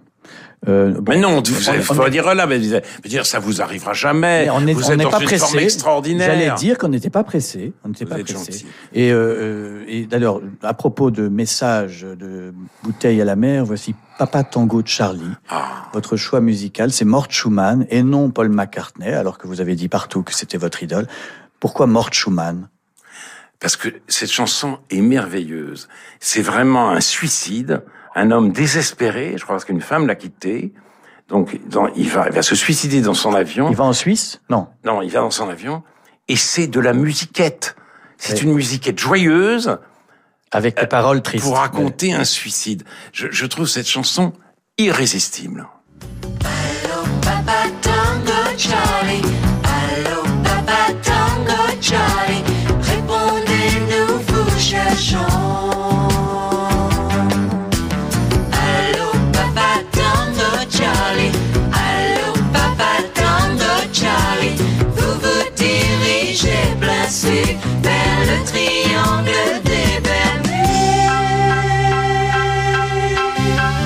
Euh, bon, Mais non, on- vous on- faut est- dire là, mais dire ça vous arrivera jamais. Mais on n'est vous êtes dans pas une pressé. forme extraordinaire. J'allais dire qu'on n'était pas pressé. On n'était pas êtes pressé. gentil. Et, euh, euh, et d'ailleurs, à propos de messages de bouteilles à la mer, voici Papa Tango de Charlie. Ah, Votre choix musical, c'est Mort Schumann et non Paul McCartney, alors que vous avez dit partout que c'était votre idole. Pourquoi Mort Schumann? Parce que cette chanson est merveilleuse. C'est vraiment un suicide, un homme désespéré. Je crois parce qu'une femme l'a quitté. Donc, dans- il va, il va se suicider dans son avion. Il va en Suisse? Non. Non, il va dans son avion. Et c'est de la musiquette. C'est Oui. une musiquette joyeuse Avec des paroles tristes. Euh, pour raconter un suicide. Je, je trouve cette chanson irrésistible. Papa Tango Charlie, allô Papa Tango Charlie, Allo papa Tango Charlie, allo papa Tango Charlie, vous vous dirigez blessu vers le triangle des bernets.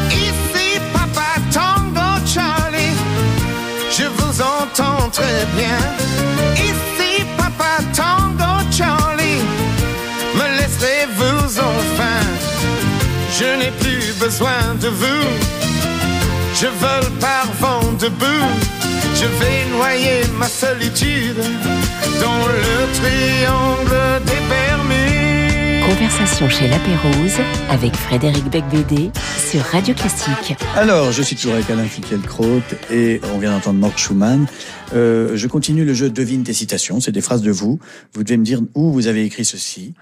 Ici papa Tango Charlie, je vous entends très bien. Je n'ai plus besoin de vous. Je vole par vent debout. Je vais noyer ma solitude dans le triangle des Bermudes. Conversation chez La Pérouse avec Frédéric Becbédé sur Radio Classique. Alors, je suis toujours avec Alain Finkielkraut et on vient d'entendre Mort Schumann. Euh, je continue le jeu Devine des citations. C'est des phrases de vous. Vous devez me dire où vous avez écrit ceci.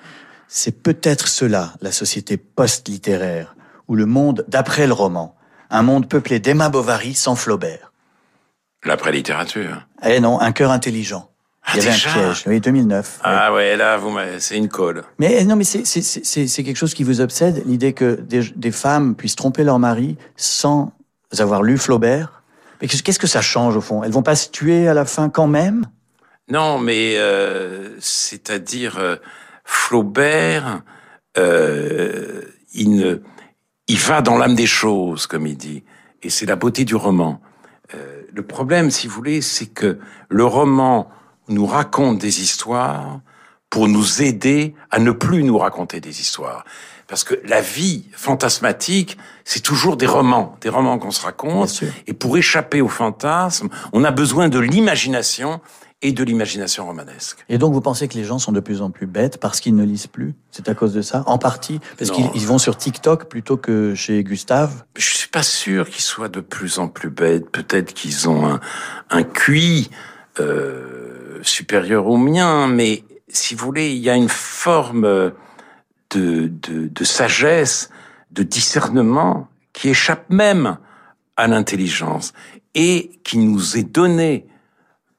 C'est peut-être cela, la société post-littéraire, ou le monde d'après le roman. Un monde peuplé d'Emma Bovary sans Flaubert. L'après-littérature. Eh non, un cœur intelligent. Il y avait Ah, déjà un piège. Oui, 2009. ouais. Ah ouais, là, vous c'est une colle. Mais eh, non, mais c'est- c'est c'est- c'est quelque chose qui vous obsède, l'idée que des, des femmes puissent tromper leur mari sans avoir lu Flaubert. Mais qu'est-ce qu'est-ce que ça change au fond? Elles vont pas se tuer à la fin quand même? Non, mais euh, c'est-à-dire euh, Flaubert, euh, il, ne, il va dans l'âme des choses, comme il dit, et c'est la beauté du roman. Euh, le problème, si vous voulez, c'est que le roman nous raconte des histoires pour nous aider à ne plus nous raconter des histoires. Parce que la vie fantasmatique, c'est toujours des romans, des romans qu'on se raconte. Et pour échapper au fantasme, on a besoin de l'imagination et de l'imagination romanesque. Et donc vous pensez que les gens sont de plus en plus bêtes parce qu'ils ne lisent plus? C'est à cause de ça? En partie? Parce qu'ils ils vont sur TikTok plutôt que chez Gustave? Je suis pas sûr qu'ils soient de plus en plus bêtes. Peut-être qu'ils ont un, un QI euh, supérieur au mien, mais si vous voulez, il y a une forme de, de, de sagesse, de discernement qui échappe même à l'intelligence et qui nous est donnée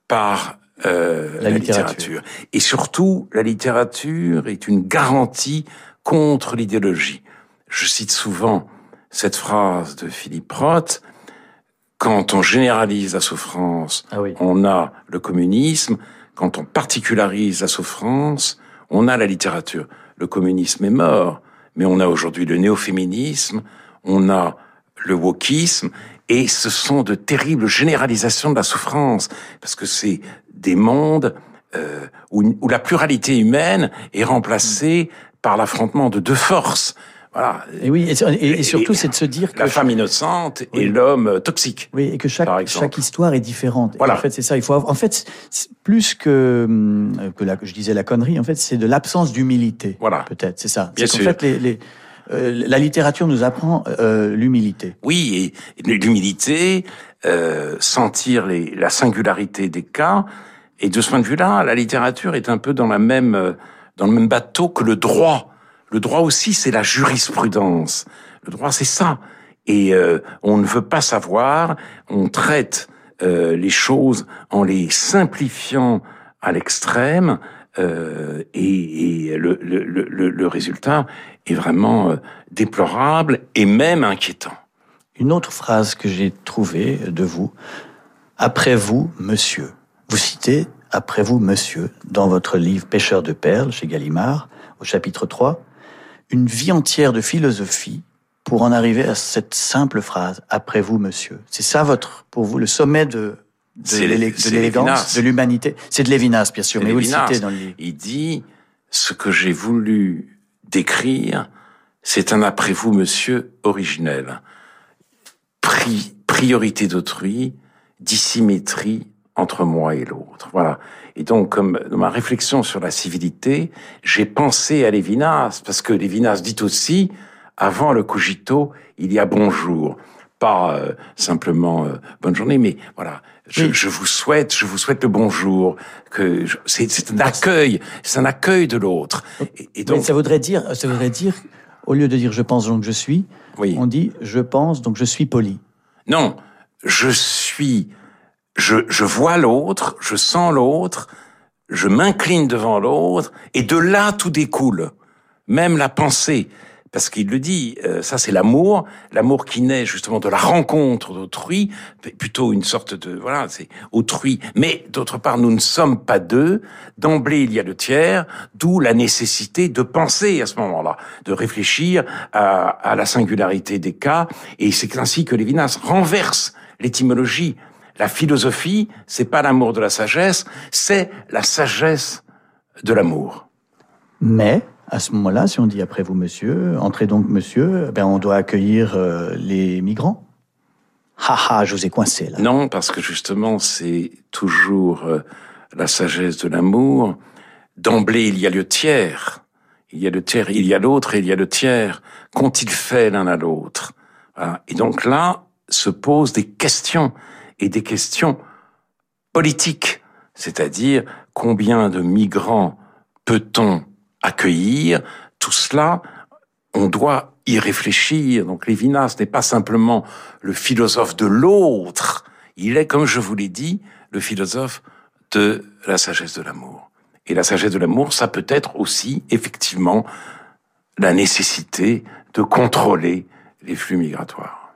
par euh, La la, littérature. littérature. Et surtout, la littérature est une garantie contre l'idéologie. Je cite souvent cette phrase de Philippe Roth, quand on généralise la souffrance, Ah oui. on a le communisme, quand on particularise la souffrance, on a la littérature. Le communisme est mort, mais on a aujourd'hui le néo-féminisme, on a le wokisme, et ce sont de terribles généralisations de la souffrance, parce que c'est des mondes euh, où, où la pluralité humaine est remplacée par l'affrontement de deux forces. Voilà. Et oui, et, et- et surtout c'est de se dire que La femme innocente Oui. et l'homme toxique. Oui, et que chaque, chaque histoire est différente. Et Voilà. en fait, c'est ça. Il faut avoir, en fait, plus que, hum, que la, je disais la connerie, en fait, c'est de l'absence d'humilité. Voilà. Peut-être, c'est ça. Bien sûr. fait, les, les, euh, la littérature nous apprend euh, l'humilité. Oui, et l'humilité, euh, sentir les, la singularité des cas. Et de ce point de vue-là, la littérature est un peu dans la même euh, dans le même bateau que le droit. Le droit aussi, c'est la jurisprudence. Le droit, c'est ça. Et euh, on ne veut pas savoir. On traite les choses en les simplifiant à l'extrême. euh, et et le, le, le, le résultat est vraiment euh, déplorable et même inquiétant. Une autre phrase que j'ai trouvée de vous, après vous, monsieur. Vous citez après vous, monsieur, dans votre livre Pêcheur de perles chez Gallimard, au chapitre 3, une vie entière de philosophie pour en arriver à cette simple phrase, après vous, monsieur. C'est ça votre, pour vous, le sommet de, de l'élégance, de l'humanité. C'est de Lévinas, bien sûr, mais vous le citez dans le livre. Il dit ce que j'ai voulu décrire, c'est un après vous, monsieur, originel. Pri- priorité d'autrui, dissymétrie entre moi et l'autre. Voilà. Et donc, comme dans ma réflexion sur la civilité, j'ai pensé à Lévinas, parce que Lévinas dit aussi, avant le cogito, il y a bonjour. Pas euh, simplement euh, bonne journée, mais voilà, je, Oui. je vous souhaite, je vous souhaite le bonjour. Que c'est un accueil, c'est un accueil de l'autre. Et, et Mais donc, ça voudrait dire, ça voudrait dire, au lieu de dire je pense donc je suis, oui. on dit je pense donc je suis poli. Non, je suis, je, je vois l'autre, je sens l'autre, je m'incline devant l'autre, et de là tout découle, même la pensée. Parce qu'il le dit, euh, ça c'est l'amour, l'amour qui naît justement de la rencontre d'autrui, plutôt une sorte de voilà, c'est autrui. Mais d'autre part, nous ne sommes pas deux. D'emblée, il y a le tiers, d'où la nécessité de penser à ce moment-là, de réfléchir à, à la singularité des cas. Et c'est ainsi que Lévinas renverse l'étymologie. la philosophie, c'est pas l'amour de la sagesse, c'est la sagesse de l'amour. Mais à ce moment-là, si on dit après vous, monsieur, entrez donc, monsieur, ben on doit accueillir euh, les migrants. Ha ha, je vous ai coincé là. Non, parce que justement, c'est toujours euh, la sagesse de l'amour. D'emblée, il y a le tiers. Il y a le tiers, il y a l'autre et il y a le tiers. Qu'ont-ils fait l'un à l'autre? Et donc là, se posent des questions et des questions politiques, c'est-à-dire combien de migrants peut-on accueillir Tout cela, on doit y réfléchir. Donc Lévinas n'est pas simplement le philosophe de l'autre, il est, comme je vous l'ai dit, le philosophe de la sagesse de l'amour. Et la sagesse de l'amour, ça peut être aussi, effectivement, la nécessité de contrôler les flux migratoires.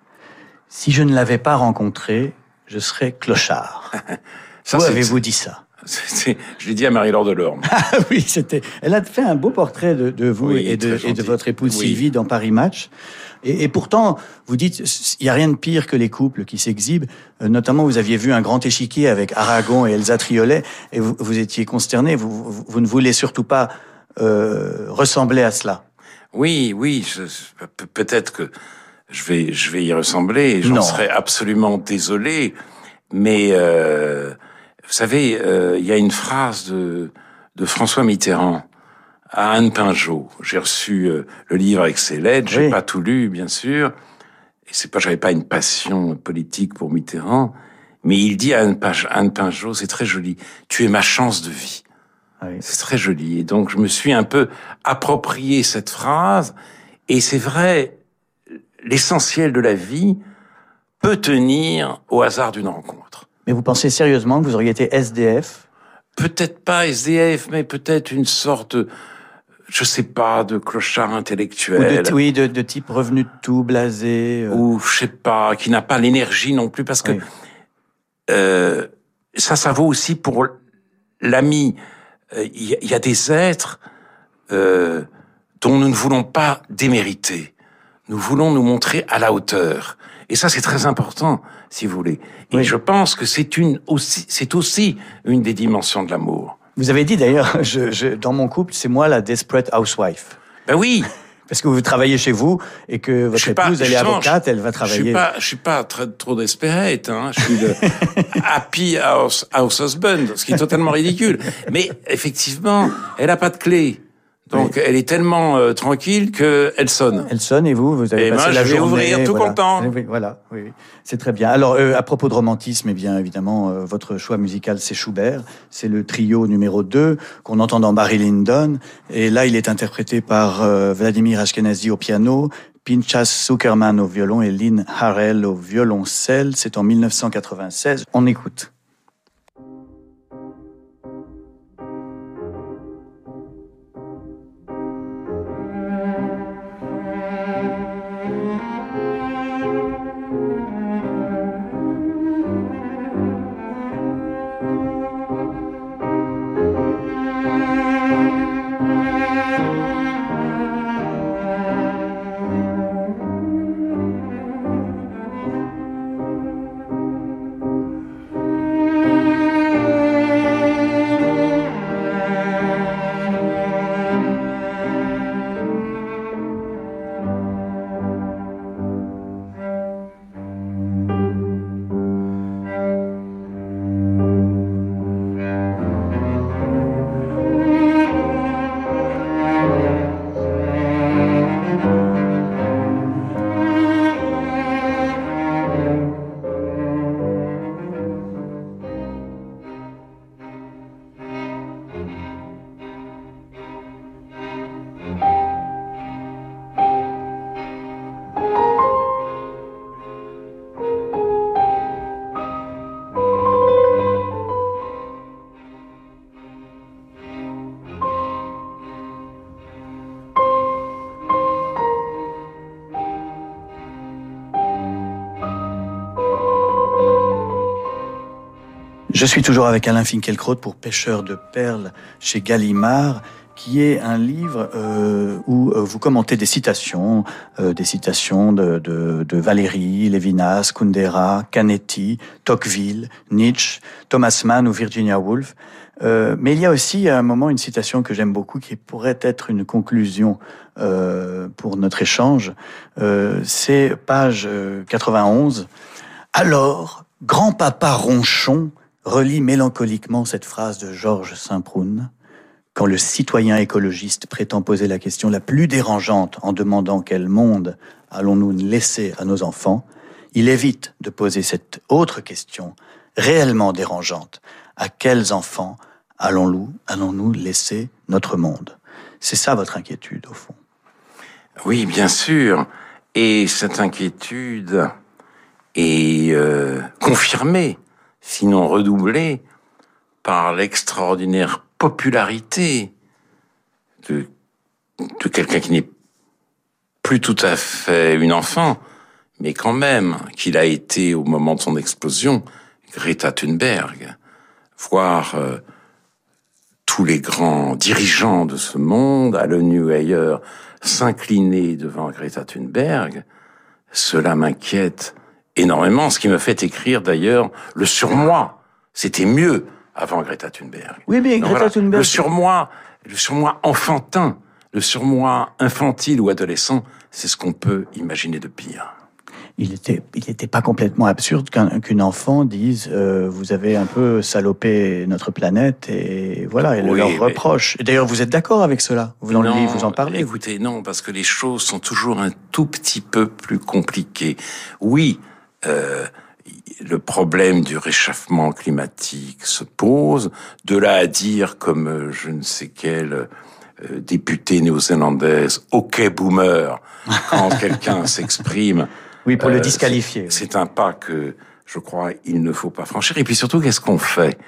Si je ne l'avais pas rencontré, je serais clochard. Ça, Où avez-vous dit ça? je l'ai dit à Marie-Laure Delorme. Ah oui, c'était. Elle a fait un beau portrait de, de vous Oui, et, de, et de votre épouse Oui. Sylvie dans Paris Match. Et, et pourtant, vous dites, il n'y a rien de pire que les couples qui s'exhibent. Euh, notamment, vous aviez vu un grand échiquier avec Aragon et Elsa Triolet, et vous, vous étiez consterné. Vous, vous, vous ne voulez surtout pas euh, ressembler à cela. Oui, oui, peut-être que je vais, je vais y ressembler. et J'en serais absolument désolé. Mais euh, vous savez, euh, il y a une phrase de, de François Mitterrand à Anne Pinjot. J'ai reçu euh, le livre avec ses lettres. J'ai Oui. pas tout lu, bien sûr. Et c'est pas, j'avais pas une passion politique pour Mitterrand. Mais il dit à Anne, Anne Pinjot, c'est très joli. Tu es ma chance de vie. Oui. C'est très joli. Et donc, je me suis un peu approprié cette phrase. Et c'est vrai, l'essentiel de la vie peut tenir au hasard d'une rencontre. Mais vous pensez sérieusement que vous auriez été SDF Peut-être pas SDF, mais peut-être une sorte, de, je sais pas, de clochard ou intellectuel. de, Oui, de, de type revenu de tout, blasé. euh, ou je sais pas, qui n'a pas l'énergie non plus, parce que Oui. euh, ça, ça vaut aussi pour l'ami. Euh, Il y, a- il y a des êtres euh, dont nous ne voulons pas démériter. Nous voulons nous montrer à la hauteur. Et ça, c'est très important, si vous voulez. Et Oui. je pense que c'est une aussi, c'est aussi une des dimensions de l'amour. Vous avez dit d'ailleurs, je, je, dans mon couple, c'est moi la desperate housewife. Ben oui. Parce que vous travaillez chez vous et que votre pas- épouse, elle est avocate, elle va Je travailler. suis pas, je suis pas très, trop desperate, hein. Je suis le happy house, house husband, ce qui est totalement ridicule. Mais effectivement, elle a pas de clé. Donc, elle est tellement euh, tranquille que elle sonne. Elle sonne et vous, vous avez Et passé moi, la je vais journée. ouvrir tout voilà. content. Oui, voilà, oui, oui. c'est très bien. Alors, euh, à propos de romantisme, eh bien évidemment, euh, votre choix musical, c'est Schubert. C'est le trio numéro 2 qu'on entend dans Barry Lyndon. Et là, il est interprété par euh, Vladimir Ashkenazi au piano, Pinchas Zuckerman au violon et Lynn Harrell au violoncelle. C'est en 1996. On écoute. Je suis toujours avec Alain Finkielkraut pour Pêcheur de perles chez Gallimard, qui est un livre euh, où euh, vous commentez des citations, euh, des citations de, de, de Valéry, Lévinas, Kundera, Canetti, Tocqueville, Nietzsche, Thomas Mann ou Virginia Woolf. Mais il y a aussi à un moment une citation que j'aime beaucoup qui pourrait être une conclusion pour notre échange. C'est page euh, 91. Alors, grand-papa Ronchon relit mélancoliquement cette phrase de Georges Saint-Proun. Quand le citoyen écologiste prétend poser la question la plus dérangeante en demandant quel monde allons-nous laisser à nos enfants, il évite de poser cette autre question réellement dérangeante. À quels enfants allons-nous allons laisser notre monde? C'est ça votre inquiétude, au fond? Oui, bien sûr. Et cette inquiétude est euh, confirmée, sinon redoublée, par l'extraordinaire popularité de, quelqu'un qui n'est plus tout à fait une enfant, mais quand même qu'il a été au moment de son explosion, Greta Thunberg, voire euh, tous les grands dirigeants de ce monde, à l'ONU et ailleurs, s'incliner devant Greta Thunberg, cela m'inquiète énormément, ce qui me fait écrire d'ailleurs le surmoi. C'était mieux avant Greta Thunberg. Oui, mais Donc Greta voilà, Thunberg... Le surmoi, le surmoi enfantin, le surmoi infantile ou adolescent, c'est ce qu'on peut imaginer de pire. il était, il n'était pas complètement absurde qu'un qu'une enfant dise euh, vous avez un peu salopé notre planète et voilà et Oui, leur mais- reproche. Et d'ailleurs vous êtes d'accord avec cela? Vous dans le Non, livre vous en parlez? Écoutez, non, parce que les choses sont toujours un tout petit peu plus compliquées. Oui, euh, le problème du réchauffement climatique se pose. De là à dire, comme euh, je ne sais quelle euh, députée néo-zélandaise, OK boomer, quand quelqu'un s'exprime. Oui, pour le euh, disqualifier. c'est- C'est un pas que je crois il ne faut pas franchir. Et puis surtout, qu'est-ce qu'on fait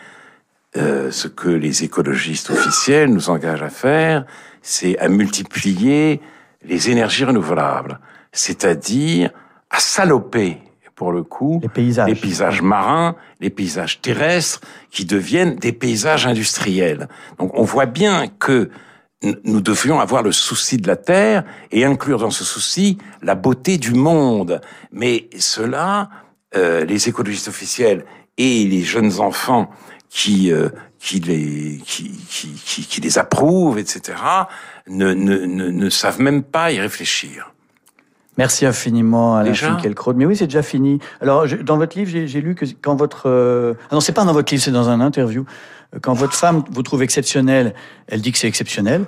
Euh, Ce que les écologistes officiels nous engagent à faire, c'est à multiplier les énergies renouvelables, c'est-à-dire à saloper, pour le coup, Les paysages. les paysages marins, les paysages terrestres, qui deviennent des paysages industriels. Donc on voit bien que nous devions avoir le souci de la Terre et inclure dans ce souci la beauté du monde. Mais cela, euh, les écologistes officiels et les jeunes enfants qui euh, qui les qui, qui, qui, qui les approuvent, etc., ne, ne, ne, ne savent même pas y réfléchir. Merci infiniment Alain Déjà Finkielkraut. Mais oui, c'est déjà fini. Alors, je- dans votre livre, j'ai j'ai lu que quand votre... euh, Ah non, c'est pas dans votre livre, c'est dans un interview. Euh, Quand votre femme vous trouve exceptionnel, elle dit que c'est exceptionnel.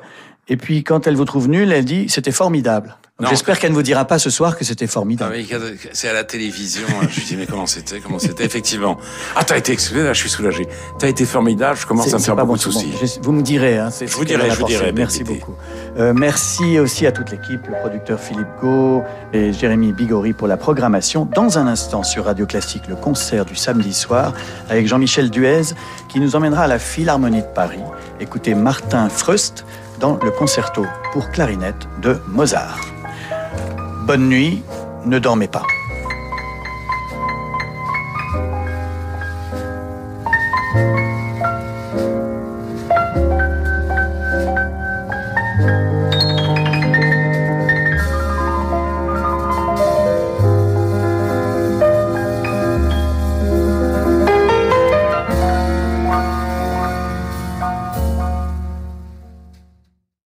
Et puis, quand elle vous trouve nul, elle dit c'était formidable. J'espère qu'elle ne vous dira pas ce soir que c'était Ah formidable. oui, c'est à la télévision. hein. Je lui dis mais comment c'était, comment c'était effectivement. Ah t'as été excusé, là je suis soulagé. T'as été formidable, je commence à me faire beaucoup bon, de bon. soucis. Je- vous me direz. Hein, Je vous dirai, je vous dirai, Merci beaucoup. Euh, merci aussi à toute l'équipe, le producteur Philippe Gau et Jérémy Bigori pour la programmation. Dans un instant sur Radio Classique, le concert du samedi soir avec Jean-Michel Duez qui nous emmènera à la Philharmonie de Paris. Écoutez Martin Freust dans le concerto pour clarinette de Mozart. Bonne nuit, ne dormez pas.